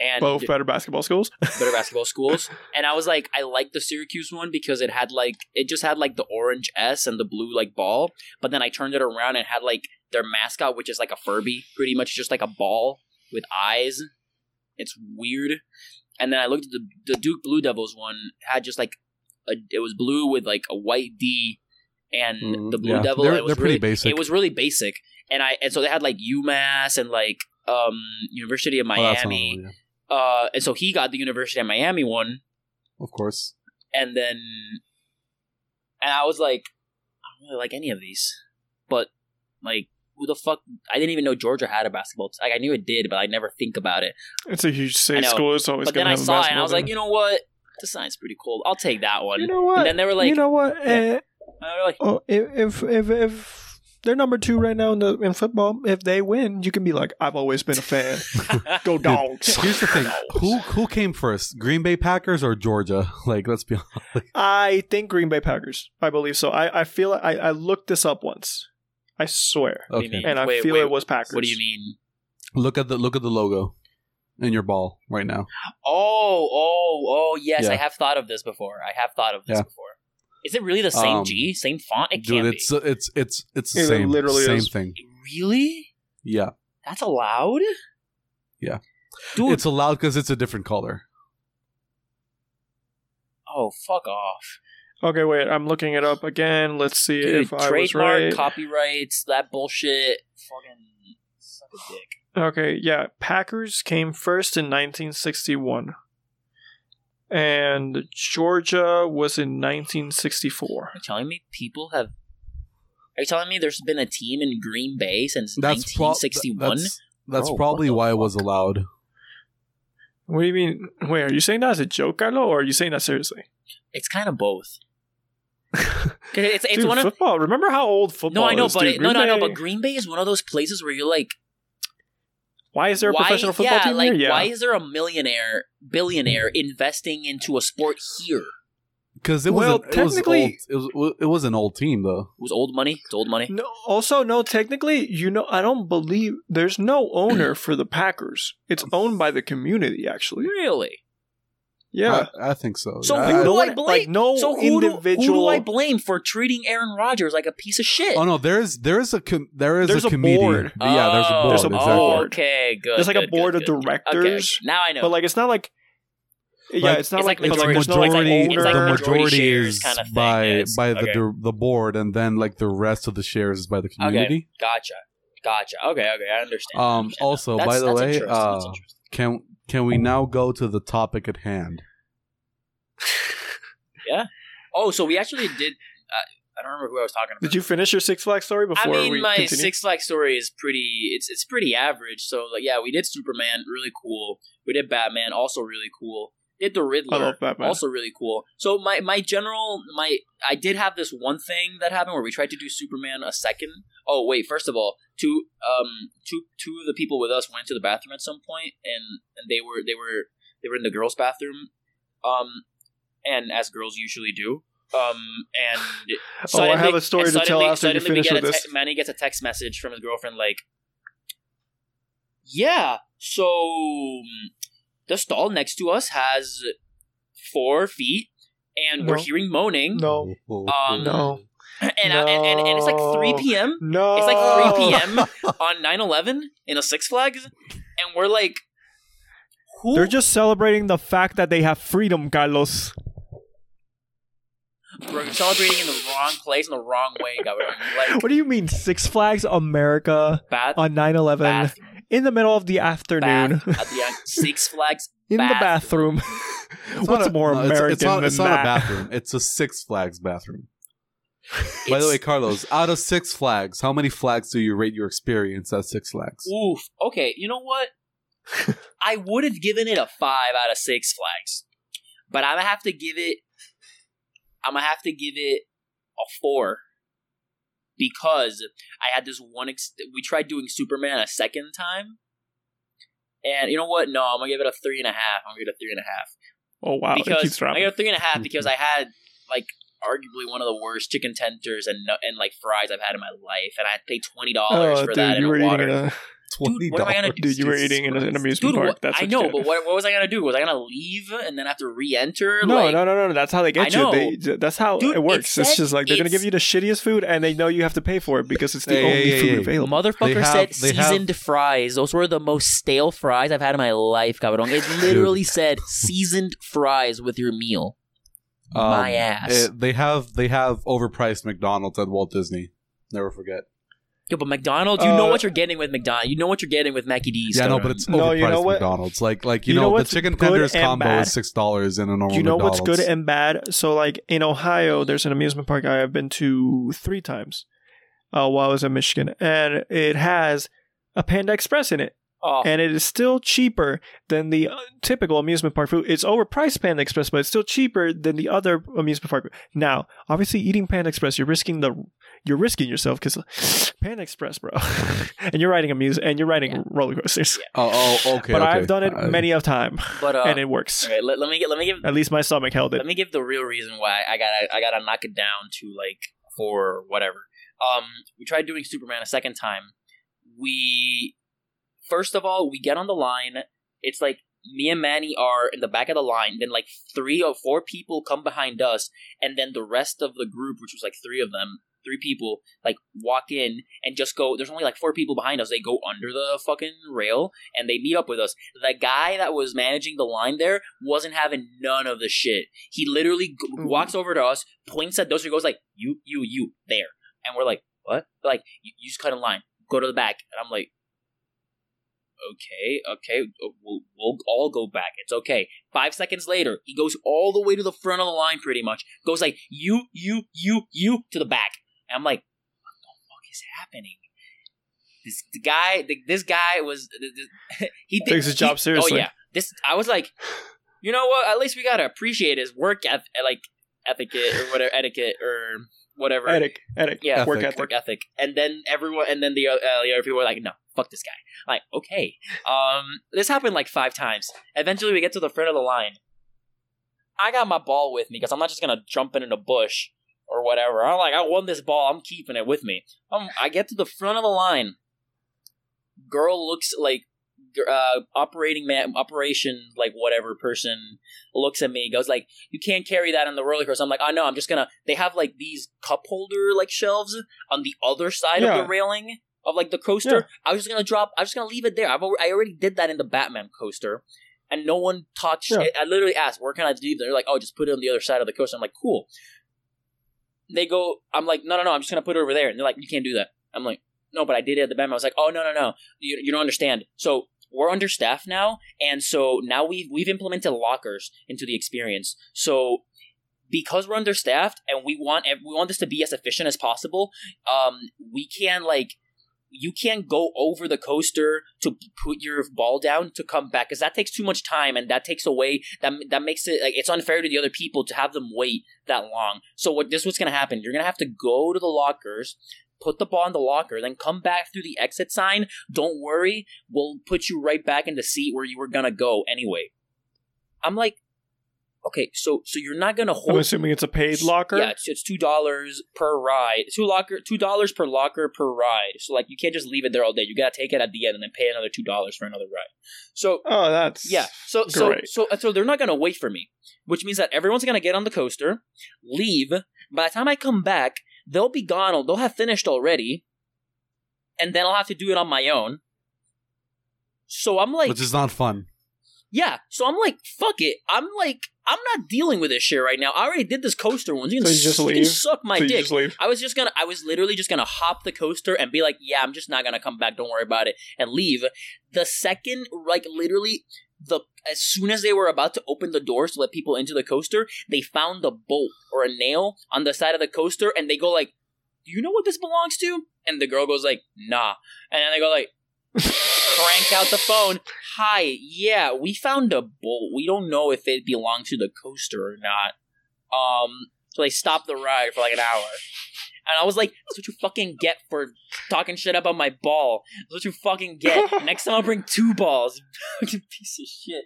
and both better basketball schools. better basketball schools. And I was like, I like the Syracuse one because it had like it just had like the orange S and the blue like ball. But then I turned it around and had like their mascot, which is like a Furby, pretty much just like a ball with eyes. It's weird. And then I looked at the the Duke Blue Devils one had just like a, it was blue with like a white D, and Mhm, the Blue yeah. Devil They're- it was they're pretty basic. It was really basic, and I and so they had like UMass and like um University of oh, that's Miami. not- yeah, Uh, and so he got the University of Miami one, of course. and then, and I was like, I don't really like any of these, but like, who the fuck? I didn't even know Georgia had a basketball. t- Like, I knew it did, but I never think about it. It's a huge I state school. It's always but going then to I saw it, and basketball I was like, you know what? The sign's pretty cool. I'll take that one. you know what? and then they were like, you know what? Yeah. They were like, oh, if if if if they're number two right now in the in football, if they win, you can be like, I've always been a fan. Go Dude, dogs. Here's the thing: who who came first, Green Bay Packers or Georgia? Like, let's be honest. I think Green Bay Packers. I believe so. I I feel I I looked this up once. I swear, What do you Okay, and I Wait, feel wait, it was Packers. What do you mean? look at the look at the logo in your ball right now. Oh, oh, oh, yes, Yeah. I have thought of this before. I have thought of this Yeah. before. Is it really the same Um, G, same font? It can't it's it's it's it's the It same literally same is. thing. Really? Yeah, That's allowed? Yeah. Dude, it's allowed because it's a different color. oh, fuck off. Okay, wait. I'm looking it up again. Let's see Dude, if I was trademark, right. copyrights, that bullshit. Fucking suck a dick. Okay, yeah. Packers came first in 1961. And Georgia was in 1964. Are you telling me people have. Are you telling me there's been a team in Green Bay since That's pro- 1961? That's, that's oh, Bro, probably what the why it was allowed. What do you mean? Wait, are you saying that as a joke, Carlo, or are you saying that seriously? it's kind of both. it's it's Dude, one of football. Remember how old football no, I know, is, but dude? it, no, no, Green no. But Green Bay is one of those places where you're like, why is there a why, professional football yeah, team like, here? Yeah. why is there a millionaire, billionaire investing into a sport here? Because it, Well, was an- it was technically- old, it was it was an old team though. It was old money. It's old money. No, also, no, technically, you know, I don't believe there's no owner for the Packers. It's owned by the community, actually. Really? Yeah. I, I think so. So I- who I- do no I blame? like, no so who do, individual- who do I blame for treating Aaron Rodgers like a piece of shit? Oh no, there is there is a com- there is There's a a committee. board. Yeah, there's a Oh, board. There's a exactly. board. Okay, good. There's like a board good, of good, good. Okay, directors, now I know. But like, it's not like. Yeah, Like- it's not It's like, like but, like, majority- there's no like owner. It's like the majority majority shares is kinda thing, by yes. by the Okay. the the board, and then like the rest of the shares is by the community. gotcha, gotcha. Okay, okay, I understand. I Um. understand Also, now. by That's- the that's way, interesting, that's uh, can can we now go to the topic at hand? Yeah. Oh, so we actually did. Uh, I don't remember who I was talking about. Did you finish your Six Flags story before? I mean, we my continue? Six Flags story is pretty. It's it's pretty average. So like, yeah, we did Superman, really cool. We did Batman, also really cool. Did the I Riddler, love Batman. also really cool. So my my general my I did have this one thing that happened where we tried to do Superman a second. Oh wait, first of all, two um two two of the people with us went to the bathroom at some point, and and they were they were they were in the girls' bathroom, um, and as girls usually do. Um and Oh, I have a story to tell suddenly- after you suddenly finish with a this. Manny gets a text message from his girlfriend like, "Yeah, so the stall next to us has four feet, and we're hearing moaning, No, Um, no, and, and, and and it's like three p.m. no. It's like 3 p.m. on 9-11 in a Six Flags, and we're like, who? They're just celebrating the fact that they have freedom, Carlos. we're celebrating in the wrong place in the wrong way. Like What do you mean, Six Flags America bath, on 9 11 bath, in the middle of the afternoon bath at the Six Flags in the bathroom. bathroom? It's What's a- more no, American It's, not, than it's not that? a bathroom. It's a Six Flags bathroom. By the way, Carlos, out of Six Flags, how many flags do you rate your experience at Six Flags? Oof. Okay, you know what? I would have given it a five out of Six Flags, but I'm gonna have to give it. I'm gonna have to give it a four because I had this one. Ex- we tried doing Superman a second time, and you know what? No, I'm gonna give it a three and a half. I'm gonna give it a three and a half Oh, wow. because I got a three and a half because mm-hmm. I had like arguably one of the worst chicken tenders and and like fries I've had in my life, and I paid twenty dollars Oh, for dude, that in you a were water. eating in a, Twenty what am I gonna do? dude, you were eating in an amusement Dude, park. what- That's I know, but what, what was I gonna do? Was I gonna leave and then have to re-enter? No, like, no, no, no. That's how they get I you. They, that's how Dude, it works. it it's just like they're gonna give you the shittiest food, and they know you have to pay for it because it's the Hey, only hey, hey, food hey. available. Motherfucker have- said they have- seasoned fries. Those were the most stale fries I've had in my life, cabrón. It literally said seasoned fries with your meal. Um, My ass. eh, they have they have overpriced McDonald's at Walt Disney. Never forget. Yo, but McDonald's, you know Uh, what you're getting with McDonald's. You know what you're getting with Mackie D's. yeah, no, cabrón. but it's No, overpriced you know what? McDonald's. Like like you, You know know, the what's chicken good tenders and combo bad? is six dollars in a normal. Do you know what's good and bad? So, like in Ohio, there's an amusement park I have been to three times uh, while I was in Michigan, and it has a Panda Express in it, Oh, and it is still cheaper than the uh, typical amusement park food. It's overpriced Panda Express, but it's still cheaper than the other amusement park. Now, obviously, eating Panda Express, you're risking the you're risking yourself because Panda Express, bro, and you're riding amuse and you're riding Yeah. roller coasters. Oh, oh, okay. but okay. I've done it Uh, many of time, but uh, and it works. let, let me let me give At least my stomach held it. let me give the real reason why I gotta I gotta knock it down to like four or whatever. Um, we tried doing Superman a second time. We first of all we get on the line. It's like me and Manny are in the back of the line. Then like three or four people come behind us, and then the rest of the group, which was like three of them, three people, like walk in and just go. There's only like four people behind us. They go under the fucking rail and they meet up with us. The guy that was managing the line there wasn't having none of the shit. He literally g- Mhm. walks over to us, points at those, who goes like, "You, you, you, there." And we're like, "What?" Like, you, you just cut in line. Go to the back. And I'm like, "Okay, okay, uh, we'll, we'll all go back. It's okay." Five seconds later, he goes all the way to the front of the line, pretty much. Goes like, "You, you, you, you," to the back. And I'm like, what the fuck is happening? This the guy, the, this guy was he Takes his job he- seriously. Oh yeah, this I was like, you know what? At least we gotta appreciate his work eth- like etiquette or whatever etiquette or whatever Ethic, ethic, Yeah, work ethic. ethic. work ethic. And then everyone, and then the, uh, the other people were like, no, fuck this guy. Like, okay. Um, this happened like five times. Eventually, we get to the front of the line. I got my ball with me because I'm not just gonna jump in in a bush or whatever. I'm like, I won this ball. I'm keeping it with me. Um, I get to the front of the line. Girl looks like uh, operating man, operation like whatever person looks at me goes like, you can't carry that on the roller coaster. I'm like, oh no, I'm just gonna. They have like these cup holder like shelves on the other side of the railing of like the coaster. Yeah. I was just gonna drop. I was just gonna leave it there. I've already, I already did that in the Batman coaster, and no one touched. Yeah. it. I literally asked, where can I leave? They're like, oh, just put it on the other side of the coaster. I'm like, cool. They go. I'm like, no, no, no. I'm just gonna put it over there. And they're like, you can't do that. I'm like, no, but I did it at the Batman. I was like, oh no, no, no. You you don't understand. So we're understaffed now, and so now we've we've implemented lockers into the experience. So because we're understaffed and we want we want this to be as efficient as possible, um, we can like you can't go over the coaster to put your ball down to come back because that takes too much time and that takes away that that makes it like it's unfair to the other people to have them wait that long. So what this is what's gonna happen? You're gonna have to go to the lockers. Put the ball in the locker, then come back through the exit sign. Don't worry, we'll put you right back in the seat where you were gonna go anyway. I'm like, okay, so so you're not gonna hold. I'm assuming it's a paid locker. yeah, it's, it's two dollars per ride. Two locker, two dollars per locker per ride. So like you can't just leave it there all day. You gotta take it at the end and then pay another two dollars for another ride. So Oh, that's yeah, so so Great. so so they're not gonna wait for me, which means that everyone's gonna get on the coaster, leave. By the time I come back, they'll be gone. or They'll have finished already, and then I'll have to do it on my own. So I'm like, which is not fun. yeah. So I'm like, fuck it. I'm like, I'm not dealing with this shit right now. I already did this coaster once. You can, So you just you leave? suck my so dick. I was just gonna, I was literally just gonna hop the coaster and be like, yeah, I'm just not gonna come back. Don't worry about it, and leave. The second, like literally, the as soon as they were about to open the doors to let people into the coaster, they found a bolt or a nail on the side of the coaster, and they go like, "Do you know what this belongs to?" And the girl goes like, "Nah," and then they go like. crank out the phone. Hi, yeah, we found a bolt. We don't know if it belonged to the coaster or not. Um, so they stopped the ride for like an hour. And I was like, that's what you fucking get for talking shit about my ball. That's what you fucking get. Next time I'll bring two balls. fucking piece of shit.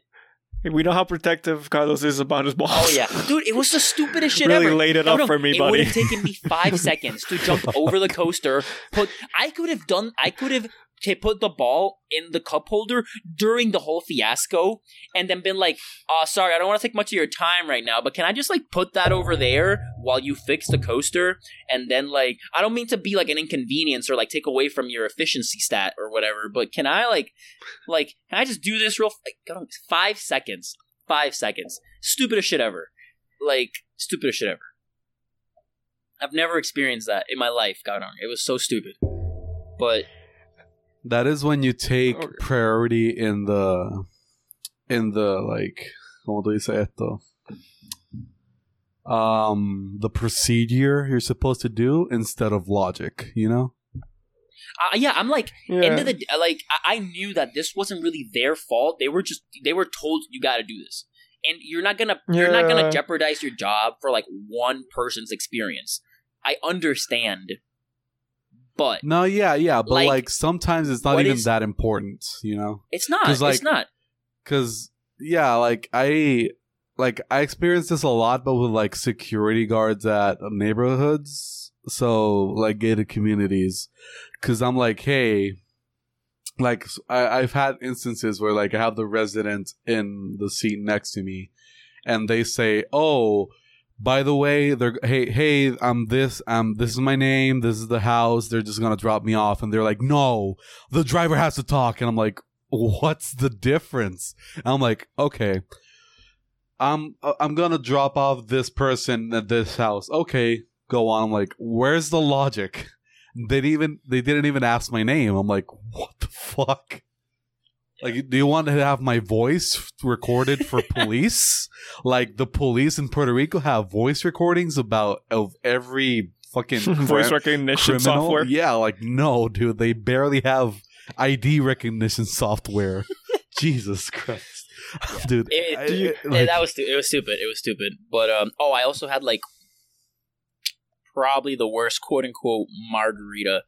We know how protective Carlos is about his balls. Oh yeah. Dude, it was the stupidest shit Really ever. laid it No, up no, for me, it buddy. It would have taken me five seconds to jump over the coaster. Put I could have done I could have t- put the ball in the cup holder during the whole fiasco and then been like, uh sorry, I don't want to take much of your time right now, but can I just like put that over there while you fix the coaster? And then like I don't mean to be like an inconvenience or like take away from your efficiency stat or whatever, but can I like like can I just do this real like, five seconds? Five seconds. Stupidest shit ever. Like stupidest shit ever. I've never experienced that in my life, God darn. It was so stupid. But That is when you take Okay. priority in the in the like como do you say it? Um the procedure you're supposed to do instead of logic, you know? uh, yeah, I'm like yeah. end of the like I-, I knew that this wasn't really their fault. They were just they were told you got to do this, and you're not gonna you're not gonna jeopardize your job for like one person's experience. I understand, but No, yeah, yeah, but Like, like, sometimes it's not even is- that important, you know? it's not. like, it's not. Cuz yeah, like I like I experienced this a lot but with like security guards at neighborhoods, so like gated communities cuz I'm like, "Hey, like I, I've had instances where like I have the resident in the seat next to me, and they say, "Oh, by the way, they're hey hey, I'm this um this is my name, this is the house. They're just gonna drop me off." And they're like, "No, the driver has to talk." And I'm like, "What's the difference?" And I'm like, "Okay." I'm I'm gonna drop off this person at this house. Okay, go on. I'm like, where's the logic? They even they didn't even ask my name. I'm like, what the fuck? Like, do you want to have my voice recorded for police? like the police in Puerto Rico have voice recordings about of every fucking Voice cri- recognition criminal. software. Yeah, like no, dude, they barely have ID recognition software. Jesus Christ, Yeah. dude. It- I- you- I- like- that was stu- it was stupid. It was stupid. But um, oh, I also had like probably the worst quote unquote margarita,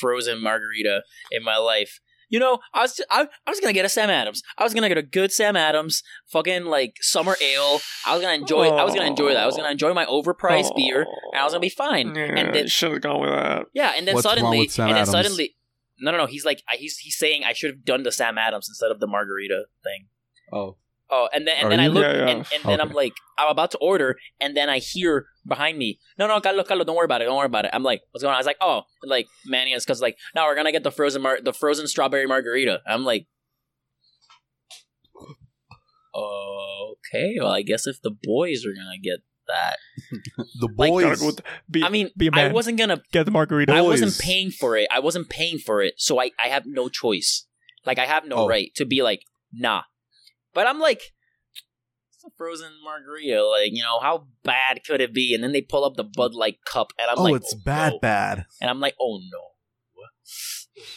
frozen margarita in my life. You know, I was I, I was gonna get a Sam Adams. I was gonna get a good Sam Adams, fucking like summer ale. I was gonna enjoy. I was gonna enjoy that. I was gonna enjoy my overpriced beer, and I was gonna be fine. Yeah, and then should have gone with that. yeah, and then What's wrong suddenly, with Sam and then Adams? suddenly, no, no, no. He's like, he's he's saying I should have done the Sam Adams instead of the margarita thing. oh, Oh, and then and Are then I look, Yeah, yeah. and, and then I'm like, I'm about to order, and then I hear behind me, no, no, Carlos, Carlos, don't worry about it, don't worry about it. I'm like, what's going on? I was like, oh, like Manny is because like, now we're gonna get the frozen mar- the frozen strawberry margarita. I'm like, okay, well, I guess if the boys are gonna get that, the Like, boys. Gotta with- be, I mean, be a I man. wasn't gonna get the margarita. I wasn't paying for it. I wasn't paying for it, so I, I have no choice. Like I have no Oh. right to be like, nah. But I'm like, it's a frozen margarita. Like you know, how bad could it be? And then they pull up the Bud Light cup, and I'm oh, like, it's oh, bad, no. bad. And I'm like, oh no.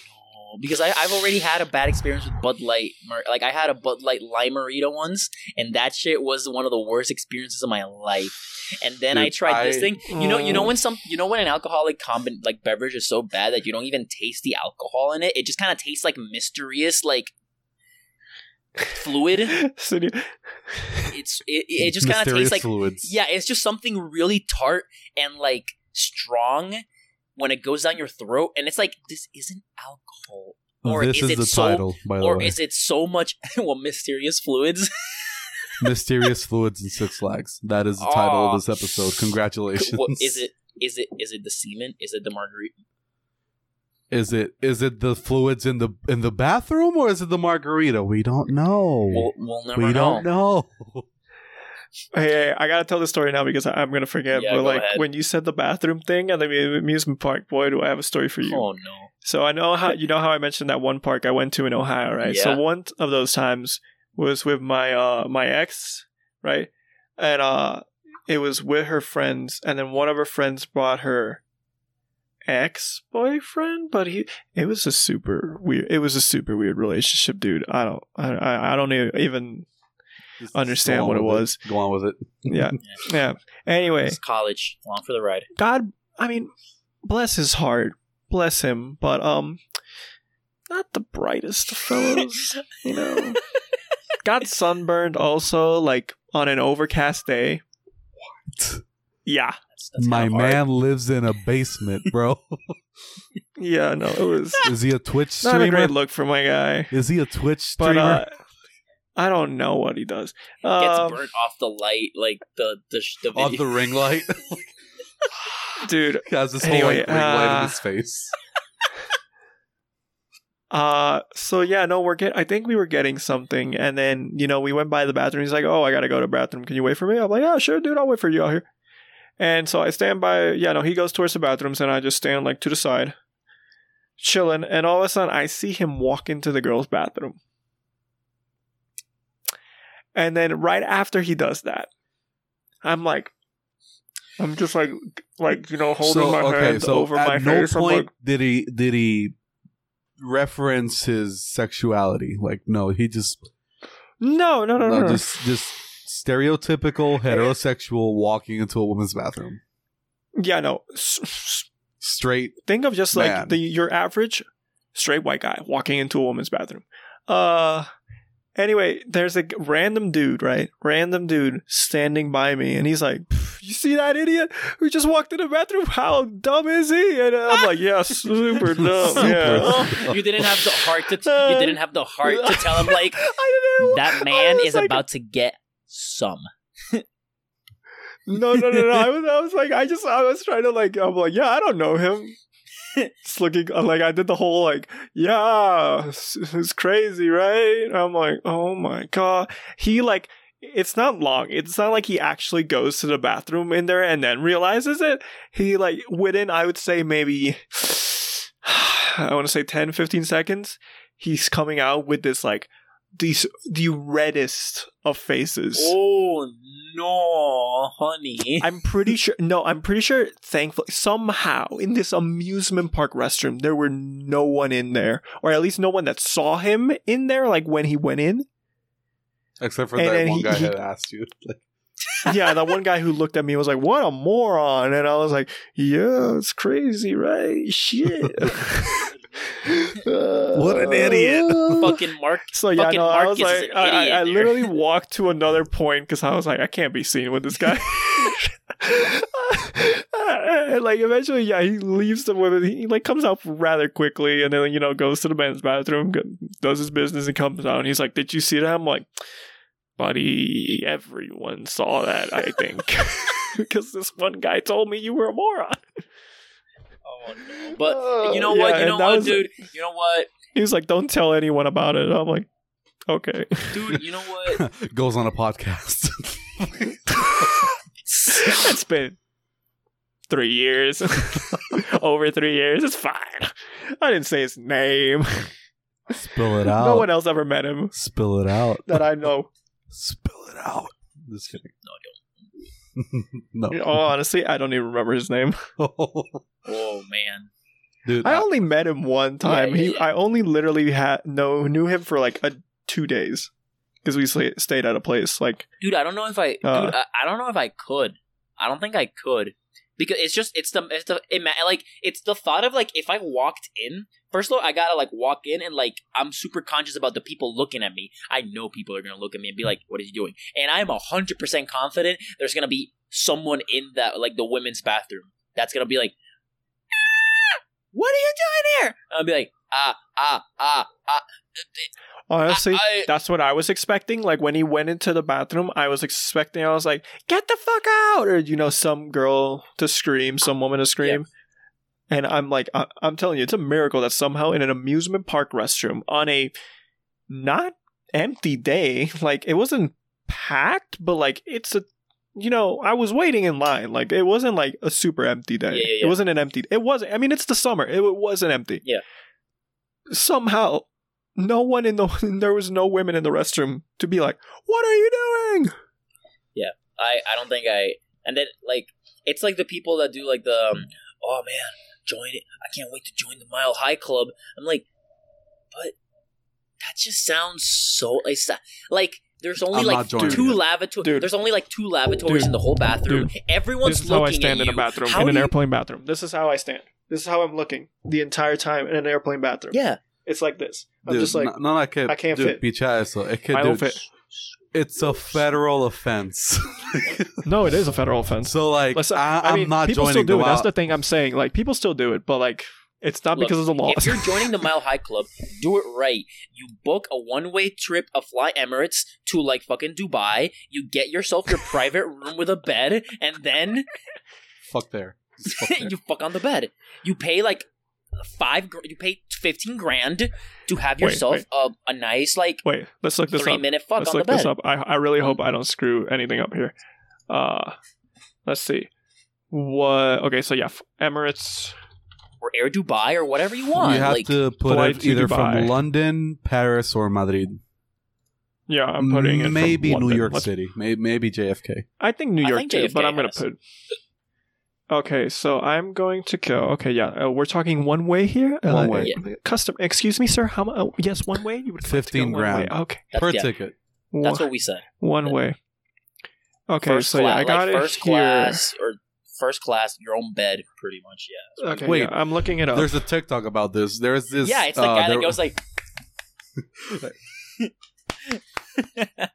No, because I, I've already had a bad experience with Bud Light. Like I had a Bud Light Lime-A-Rita once, and that shit was one of the worst experiences of my life. And then I Dude, tried this thing. You know, you know Mm. when some, you know when an alcoholic combin like beverage is so bad that you don't even taste the alcohol in it. It just kind of tastes like mysterious, like fluid. It's it, it just kind of tastes like fluids. yeah, it's just something really tart and like strong when it goes down your throat, and it's like this isn't alcohol, or this is is, it the so- title, by the way? or way. is it so much well mysterious fluids? Mysterious fluids and Six Flags. That is the title Aw. of this episode. Congratulations. Is it? Is it? Is it the semen? Is it the margarita? Is it is it the fluids in the in the bathroom or is it the margarita? We don't know. We'll, we'll never we know. don't know. Hey, hey, I gotta tell the story now because I, I'm gonna forget. Yeah, but go like ahead. when you said the bathroom thing at the amusement park, boy, do I have a story for you. Oh no! So I know how you know how I mentioned that one park I went to in Ohio, right? Yeah. So one of those times was with my uh my ex, right? And uh it was with her friends, and then one of her friends brought her ex boyfriend, but he it was a super weird. It was a super weird relationship, dude. I don't I I, I don't e- even Just Understand what it with was. Go on with it. yeah yeah. Anyway, It's college, along for the ride. God, I mean, bless his heart, bless him, but um, not the brightest of fellows, you know. Got sunburned also, like on an overcast day. What? Yeah, That's, that's My man lives in a basement, bro. yeah, no, it was is he a Twitch streamer? not a streamer? great look for my guy, Is he a Twitch but streamer? uh, I don't know what he does. gets Um, burnt off the light, like the the the On video. the ring light. dude. he has this Anyway, whole like, ring light uh, in his face. Uh, so yeah, no, we're get. I think we were getting something, and then you know we went by the bathroom. He's like, "Oh, I gotta go to the bathroom. Can you wait for me?" I'm like, "Yeah, sure, dude. I'll wait for you out here." And so I stand by. Yeah, no, he goes towards the bathrooms, and I just stand like to the side, chilling. And all of a sudden, I see him walk into the girls' bathroom. And then right after he does that, I'm like, I'm just like, like you know, holding so, my okay, hand so over my no face. Point like, did he did he reference his sexuality. Like, no, he just no, no, no, no, no, no. just just stereotypical heterosexual walking into a woman's bathroom. yeah, no. S- s- Straight. Think of just like Man. the your average straight white guy walking into a woman's bathroom. Uh anyway, there's a random dude, right? Random dude standing by me and he's like, "You see that idiot who just walked in the bathroom? How dumb is he?" And I'm like, "Yeah, super dumb." Super yeah. dumb. You didn't have the heart to. you didn't have the heart to tell him like I didn't know. that man was is like- about to get some. No, no, no, no. I was, I was like, I just, I was trying to like, I'm like, yeah, I don't know him. It's looking uh, like I did the whole like, yeah, it's, it's crazy, right? I'm like, oh my god. He like, it's not long. It's not like he actually goes to the bathroom in there and then realizes it. He like within, I would say maybe, I want to say 10, 15 seconds. He's coming out with this like these the reddest of faces. Oh no, honey. I'm pretty sure. No, I'm pretty sure. Thankfully, somehow in this amusement park restroom, there were no one in there, or at least no one that saw him in there. Like when he went in. Except for And that one he- guy he- had asked you. Yeah, that one guy who looked at me was like, "What a moron!" And I was like, "Yeah, it's crazy, right? Shit." What an idiot. Fucking Mark. So yeah, Fucking no, I was like, I, I, I literally walked to another point because I was like, I can't be seen with this guy. and like eventually, yeah, he leaves the women. He like comes out rather quickly, and then you know goes to the men's bathroom, does his business, and comes out. And he's like, "Did you see that?" I'm like, "Buddy, everyone saw that. I think." Because this one guy told me you were a moron. But you know Uh, what? yeah, You know what, was- dude? You know what? He was like, "Don't tell anyone about it." I'm like, "Okay." Dude, you know what? goes on a podcast. it's been three years. Over three years. It's fine. I didn't say his name. Spill it out. No one else ever met him Spill it out. that I know. Spill it out. Just kidding. No, no. Oh, honestly, I don't even remember his name. Oh man. Dude, I I- only met him one time. Yeah, yeah, he, yeah. I only literally had no knew him for like a two days because we sla- stayed at a place. Like, Dude, I don't know if I Uh. dude, I, I don't know if I could. I don't think I could. Because it's just it's the it's the it, like it's the thought of like if I walked in first of all I gotta like walk in and like I'm super conscious about the people looking at me. I know people are gonna look at me and be like, "What is he doing?" And I'm hundred percent confident there's gonna be someone in that like the women's bathroom that's gonna be like, "Ah, "What are you doing here?" I'll be like, "Ah ah ah ah." honestly, I- that's what I was expecting. Like when he went into the bathroom, I was expecting. I was like, "Get the fuck out!" Or you know, some girl to scream, some woman to scream. And I'm like, I- I'm telling you, it's a miracle that somehow in an amusement park restroom on a not empty day, like it wasn't packed, but like it's a, you know, I was waiting in line. Like it wasn't like a super empty day. Yeah, yeah, It wasn't an empty. It wasn't. I mean, it's the summer. It, wasn't empty. Yeah. Somehow, no one in the there was no women in the restroom to be like, "What are you doing?" Yeah, I I don't think I and then like it's like the people that do like the um, oh man join it I can't wait to join the Mile High Club. I'm like, but that just sounds so like like there's only I'm like two lavatories. There's only like two lavatories Dude. in the whole bathroom. Everyone's this is how I stand in a bathroom How in an you- airplane bathroom. This is how I stand. This is how I'm looking the entire time in an airplane bathroom. Yeah, It's like this. I'm dude, just like, no, no, I can't. I can't dude, fit. Picha eso. Es que, I don't fit. It's a federal offense. no, it is a federal offense. so like, Listen, I, I I'm mean, not people joining still do the it. That's the thing I'm saying. Like, people still do it, but like, it's not Look, because of the law. if you're joining the Mile High Club, do it right. You book a one way trip of Fly Emirates to like fucking Dubai. You get yourself your private room with a bed, and then Fuck there. Fuck there. you fuck on the bed. You pay like five. You pay fifteen grand to have Wait, yourself wait. A, a nice like Wait, let's look this three up. minute fuck Let's on the look this up. I, I really hope I don't screw anything up here. Uh, let's see. What? Okay, so yeah, Emirates. or Air Dubai or whatever you want. you have like, to put it either Dubai. from London, Paris, or Madrid. Yeah, I'm putting it. maybe New York Let's- City. Maybe, maybe JFK. I think New I York think too, JFK but I'm gonna has- put. Okay, so I'm going to go. Okay, yeah, uh, we're talking one way here. Uh, One way. Custom. Excuse me, sir. How much? Oh, yes, one way. You would like to go 15 one grand. way. Okay, that's, per yeah, ticket. that's One- what we said. one way. Okay, first so yeah, class, I got like it first here. class or first class, your own bed, pretty much. Yeah. Okay, Wait, yeah, I'm looking it up. There's a TikTok about this. There's this. yeah, it's the uh, guy there- that goes like,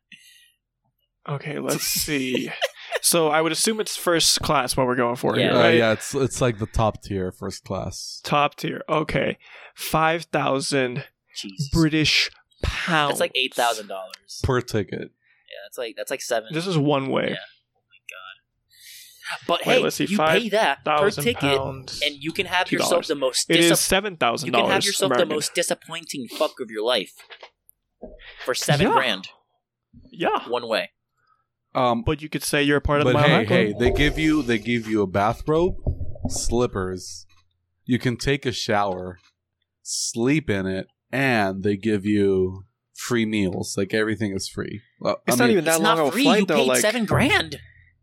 Okay, let's see. so I would assume it's first class what we're going for Yeah. here, Uh, yeah, it's it's like the top tier, first class. Top tier. Okay, five thousand British pounds. It's like eight thousand dollars. per ticket. Yeah, that's like that's like seven. This is one way. Yeah. But Wait, hey, let's see, you pay that per ticket, pounds. and you can have $2. yourself the most. It Dis- is seven thousand you can have yourself the most disappointing fuck of your life for seven Yeah. grand Yeah, one way. Um, but you could say you're a part of but the Mile hey, High Club. hey, they give you they give you a bathrobe, slippers. You can take a shower, sleep in it, and they give you free meals. Like everything is free. Well, It's I not mean, even that it's long not of a free. flight you though. paid Like seven grand.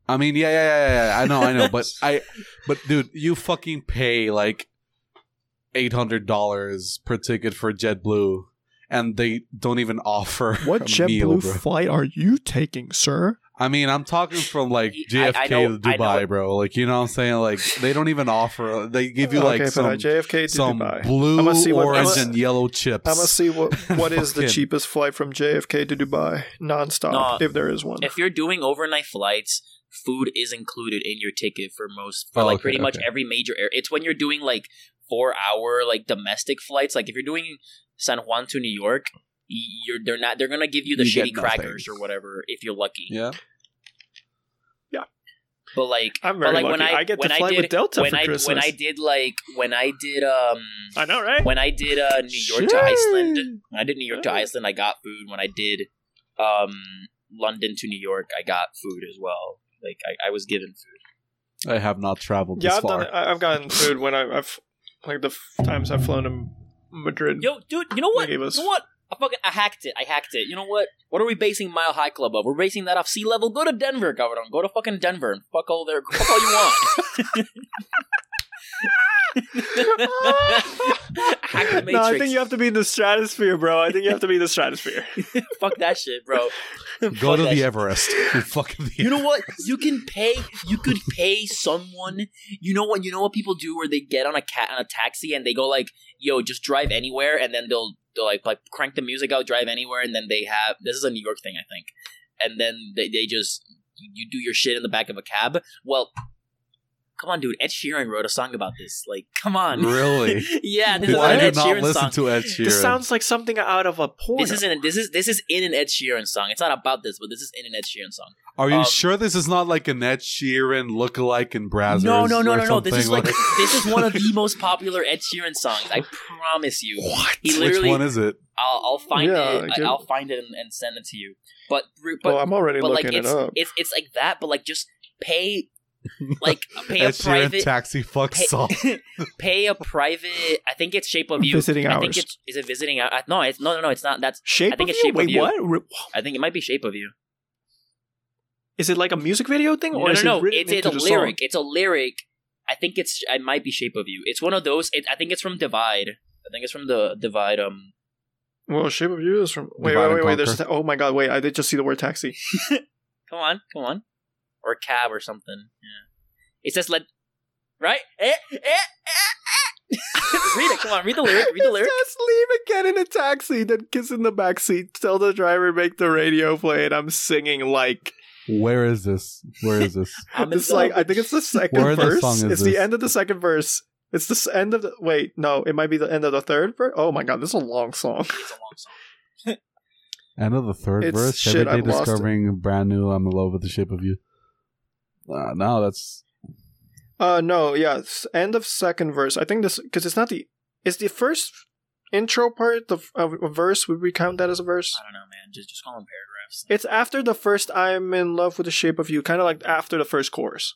I mean, yeah, yeah, yeah, yeah. I know, I know, but I, but dude, you fucking pay like eight hundred dollars per ticket for JetBlue, and they don't even offer what a meal, JetBlue bro. flight are you taking, sir? I mean, I'm talking from like JFK I know- to Dubai, bro. Like, you know what I'm saying? Like, they don't even offer. They give you like okay, some JFK to some Dubai. blue, I'ma see what- orange, I'ma- and yellow chips. I'm gonna see what what is the cheapest flight from JFK to Dubai nonstop, No, if there is one. If you're doing overnight flights, food is included in your ticket for most for Oh, like okay, pretty much every major air. It's when you're doing like four hour like domestic flights. Like if you're doing San Juan to New York, y- you're they're not they're gonna give you the You shitty crackers or whatever if you're lucky. Yeah. Yeah. But like I'm but very like lucky. when I, I get when to I fly did, with Delta when for I Christmas. when I did like when I did um I know, right? when I did uh New York to Iceland when I did New York to Iceland I got food when I did um London to New York I got food as well like I, I was given food I have not traveled Yeah, this I've far. done. I- I've gotten food when I, I've like the f- times I've flown to Madrid. yo dude you know what They gave us- you know what I fucking I hacked it. I hacked it. You know what? What are we basing Mile High Club of? We're basing that off sea level. Go to Denver Cabron go to fucking Denver and fuck all their fuck all you want no, I think you have to be in the stratosphere, bro. I think you have to be in the stratosphere. fuck that shit bro Go Fuck to the shit. Everest. You fucking the You know what? You can pay. You could pay someone. You know what? You know what people do where they get on a cat on a taxi and they go like, "Yo, just drive anywhere," and then they'll they'll like like crank the music out, drive anywhere, and then they have this is a New York thing, I think, and then they they just you do your shit in the back of a cab. Well. Come on, dude. Ed Sheeran wrote a song about this. Like, come on. Really? yeah, this Dude, is an did Ed not Sheeran listen song. to Ed Sheeran. This sounds like something out of a porn. This isn't. This is this is in an Ed Sheeran song. It's not about this, but this is in an Ed Sheeran song. Are you um, sure this is not like an Ed Sheeran lookalike in Brazzers? No, no, no, no, no. This is something like this is one of the most popular Ed Sheeran songs. I promise you. what? He Which one is it? I'll, I'll find Yeah, it. I get- I'll find it and, and send it to you. But but well, I'm already but like looking it's it up. it's it's like that. But like just pay like pay a Sheeran private taxi fuck pay, song. pay a private. I think it's Shape of You. Visiting I think hours. it's is it visiting? hou- No, it's no, no, no. It's not. That's Shape I think of it's you? Shape of Wait, You. what? I think it might be Shape of You. Is it like a music video thing, or no, is no, it no. written It's, it's a the song? lyric. It's a lyric. I think it's. It might be Shape of You. It's one of those. It, I think it's from Divide. I think it's from the Divide. Um. Well, Shape of You is from. Wait, Divide wait, wait, wait. There's. Conquer. Oh my god! Wait, I did just see the word taxi. Come on, come on, or cab or something. Yeah. It says let. Right. Eh, eh, eh, eh. read it. Come on. Read the lyric. Read the lyric. Just leave it, get in a taxi, then kiss in the back seat. Tell the driver make the radio play, and I'm singing like Where is this? Where is this? I'm it's like I think it's the second Where the verse. song is it's this? the end of the second verse. It's the end of the wait. No, it might be the end of the third verse. Oh my god, this is a long song. It's a long song. End of the third It's verse. shit, Every day I've lost discovering brand new. I'm in love with the shape of you. Uh, no, that's Uh no, yeah, end of second verse. I think this because it's not the it's the first intro part the of a verse. Would we count that as a verse? I don't know, man. Just just call them paragraphs. It's after the first "I'm in love with the shape of you," kind of like after the first chorus.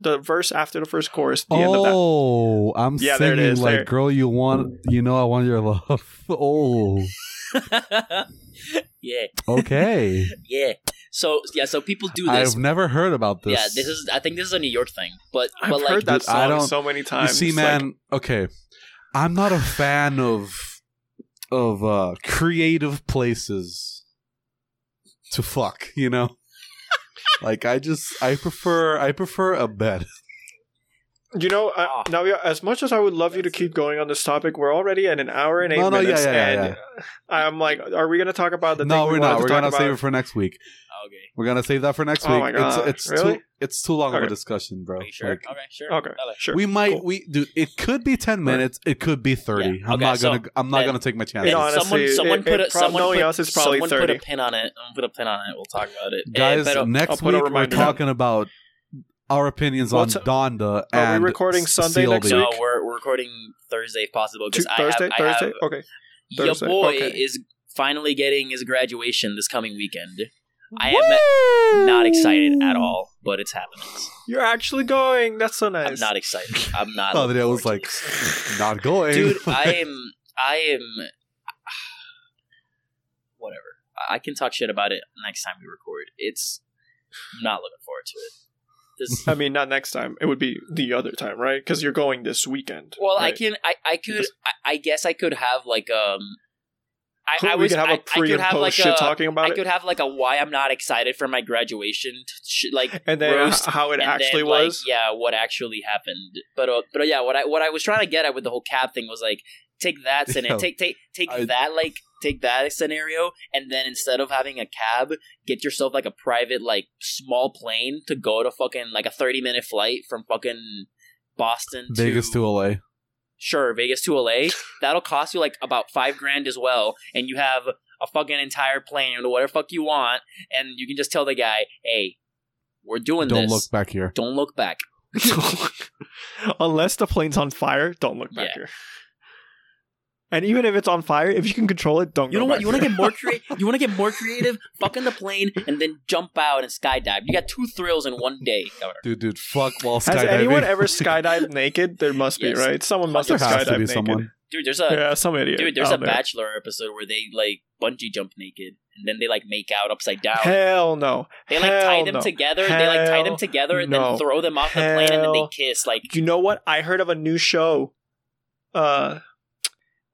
The verse after the first chorus, the end of that. oh, I'm Yeah, there it singing like, there. girl, you want, you know, I want your love. oh, yeah, okay. yeah. So yeah, so people do this. I've never heard about this. Yeah, this is. I think this is a New York thing, but I've but like heard that Dude, I song don't- so many times. You times. see, like- man. okay, I'm not a fan of of uh creative places to fuck. You know, like I just I prefer I prefer a bed. You know, uh, Ah. now as much as I would love you to keep going on this topic, we're already at an hour and eight No, no, minutes, yeah, yeah, and I'm like, are we going to talk about the? no, thing we we're wanted not. to We're gonna save it for next week. Okay. We're gonna save that for next week. Oh week. my God, It's it's really? too it's too long of a discussion, bro. Are you sure? Like, okay, sure. Okay, Valid. sure. we might cool. we dude. It could be ten minutes. It could be thirty. Yeah. I'm Okay, not so gonna. I'm not then- gonna take my Then It chances. honestly- someone, someone it- put it a, someone put, us, it's probably someone 30. put a pin on it. Someone put a pin on it. We'll talk about it. Guys, pero- I'll next week we're talking about our opinions What's- on Donda. are we and recording Sunday next CLB. no, we're, we're recording Thursday if possible Tu- because I Thursday, have, I Thursday. have okay, your boy okay. is finally getting his graduation this coming weekend. I am not excited at all, but it's happening. you're actually going. That's so nice. I'm not excited. I'm not. Oh, looking I was like, not going, dude, I am. I am. Whatever. I can talk shit about it next time we record. It's I'm not looking forward to it. This, I mean, not next time. It would be the other time, right? Because you're going this weekend. well, I can. I, I could. Because- I, I guess I could have like um. I, I we was, could have I- a pre I could and have post like shit a, talking about I it, could have like a why I'm not excited for my graduation, sh- like and then roast, how it and actually then, like, was. yeah, what actually happened. But uh, but uh, yeah, what I what I was trying to get at with the whole cab thing was like take that scenario, Yo, take take take I- that like take that scenario, and then instead of having a cab, get yourself like a private like small plane to go to fucking like a thirty minute flight from fucking Boston Vegas to LA. Sure Vegas to LA. That'll cost you like about five grand as well, and you have a fucking entire plane or whatever fuck you want, and you can just tell the guy, hey. We're doing this. Don't look back here. Don't look back. Unless the plane's on fire, don't look back Yeah. here. And even if it's on fire, if you can control it, don't. You go know what? back You want to get more creative. You want to get more creative. Fuck in the plane and then jump out and skydive. You got two thrills in one day. Governor. Dude, dude, fuck while Has anyone ever skydived naked? There must be, Yes. right? Someone must there have has skydived to be naked. someone. Dude, there's a Yeah, some idiot. dude. There's a there. Bachelor episode where they like bungee jump naked and then they like make out upside down. Hell no. they like tie them no. together. they like tie them together and no. then throw them off the plane and then they kiss. Like You know what? I heard of a new show, uh,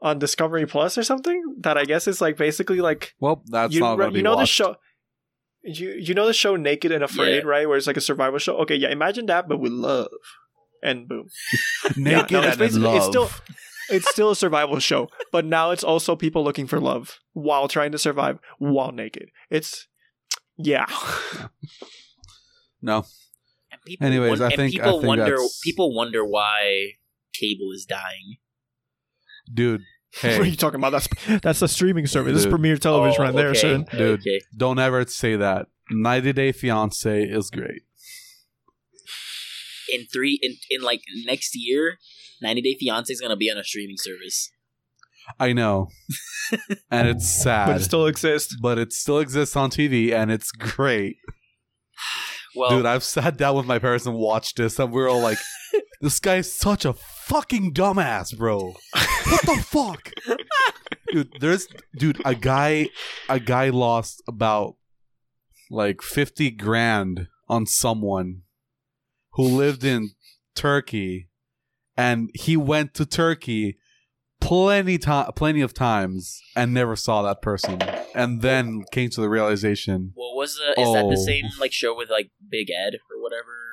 on Discovery Plus or something that I guess is like basically like Well, that's you, not gonna be you know the show. You you know the show Naked and Afraid, Yeah. right? Where it's like a survival show. Okay, yeah, imagine that, but with love, and boom. Naked no, it's and in basically- love. it's still- It's still a survival show, but now it's also people looking for love while trying to survive while naked. It's yeah. no. and people. Anyways, won- I and think- I people think wonder. that's- People wonder why cable is dying. Dude, what are you talking about? That's that's the streaming service. This is Dude. Premier Television Oh, right there, okay. son. Dude. Okay. don't ever say that. 90 Day Fiance is great. in three in, in like next year 90 day fiance is gonna be on a streaming service I know. and it's sad. But it still exists. but it still exists on TV and it's great. well Dude, I've sat down with my parents and watched this and we're all like, this guy's such a fucking dumbass, bro. What the fuck? Dude, there's dude, a guy a guy lost about like 50 grand on someone who lived in Turkey and he went to Turkey plenty time plenty of times and never saw that person and then came to the realization what was the is that the Oh. same like show with like big ed or whatever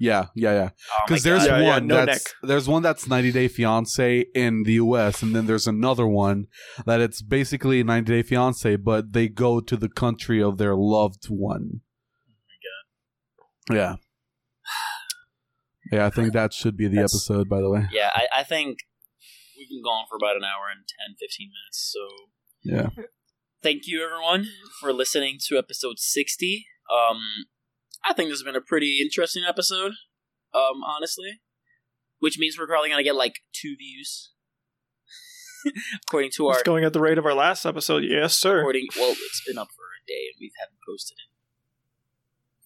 yeah yeah yeah oh because there's God. Yeah, yeah, one no that's neck. there's one that's 90 Day Fiance in the U.S. and then there's another one that it's basically 90 Day Fiance, but they go to the country of their loved one. Oh my god! Yeah, yeah. I think that should be the That's- episode. By the way, yeah I, I think we've been going for about an hour and 10 15 minutes so yeah. thank you everyone for listening to episode 60 um i think this has been a pretty interesting episode um honestly which means we're probably gonna get like two views according to our It's going at the rate of our last episode. Yes, sir. recording. Well, it's been up for a day, and we haven't posted in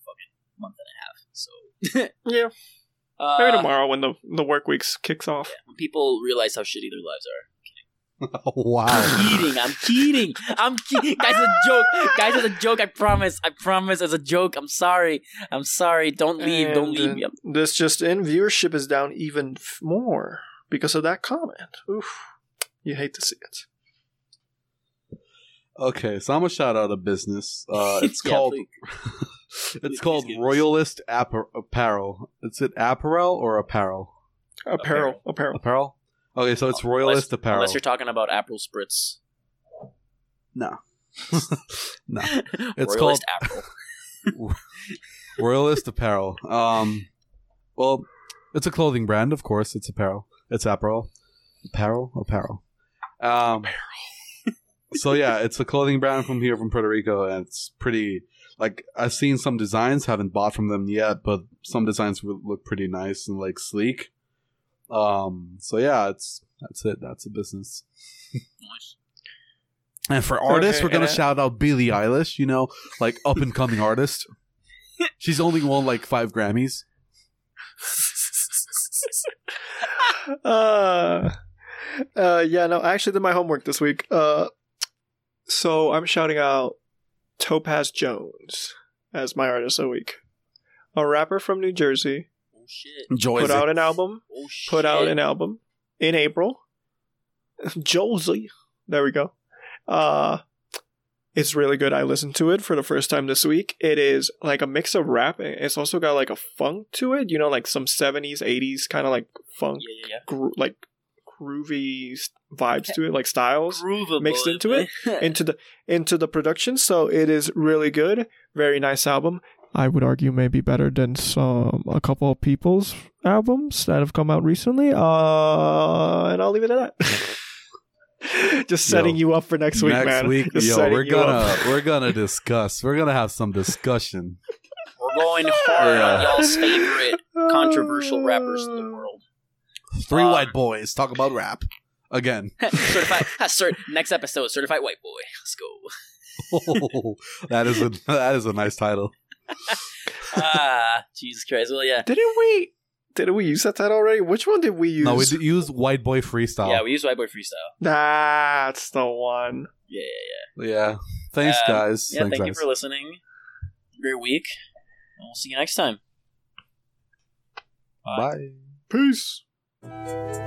fucking month and a half. So Yeah. uh, Maybe tomorrow when the the work weeks kicks off. when people realize how shitty their lives are. wow. I'm Kidding, I'm kidding. I'm kidding. Guys, it's a joke. Guys, it's a joke. I promise. I promise. It's a joke. I'm sorry. I'm sorry. Don't leave. Don't leave. This just in, viewership is down even f- more because of that comment. Oof. You hate to see it. Okay, so I'm gonna shout out a business. Uh, it's Yeah, called it's please called give Royalist Appar- Apparel. Is it apparel or apparel? Apparel. Apparel. Apparel. Okay, so it's Royalist unless, Apparel. Unless you're talking about April Spritz. no, no. It's called- April. Royalist Apparel. Um, well, it's a clothing brand, of course. It's apparel. It's apparel. Apparel. Apparel. Um, so yeah, it's a clothing brand from here from Puerto Rico, and it's pretty. Like I've seen some designs, haven't bought from them yet, but some designs would look pretty nice and like sleek. Um, so yeah, it's that's it. That's a business. Nice. And for artists, Okay, we're gonna shout out Billie Eilish. You know, like up and coming artist. She's only won like five Grammys. uh, uh, yeah, no, I actually did my homework this week. Uh, so I'm shouting out Topaz Jones as my artist of the week. A rapper from New Jersey shit. Enjoy put out an album. Oh shit. Put out an album in April. Josie. There we go. Uh it's really good. I listened to it for the first time this week. It is like a mix of rap. It's also got like a funk to it. You know, like some seventies, eighties kind of like funk, Yeah, yeah, yeah. gro- like groovy vibes to it, like styles Groovable, mixed into it, into the into the production. So it is really good. Very nice album. I would argue maybe better than some a couple of people's albums that have come out recently. Uh, and I'll leave it at that. Just setting Yo, you up for next week, Next man. week, Just yo, we're gonna we're gonna discuss. We're gonna have some discussion. We're going hard Yeah. on y'all's favorite controversial rappers in the world. Three Uh, white boys talk about rap again. certified. ah, cert, next episode, certified white boy. Let's go. that is a that is a nice title. Ah, Jesus Christ. Well, yeah, Didn't we? Didn't we use that title already? Which one did we use? No, we did use white boy freestyle. yeah. We use white boy freestyle. That's the one. Yeah, yeah, yeah. Yeah. Thanks, Um, guys. yeah. Thanks, thank you for listening. Great week. And we'll see you next time. Bye. Peace. Bye.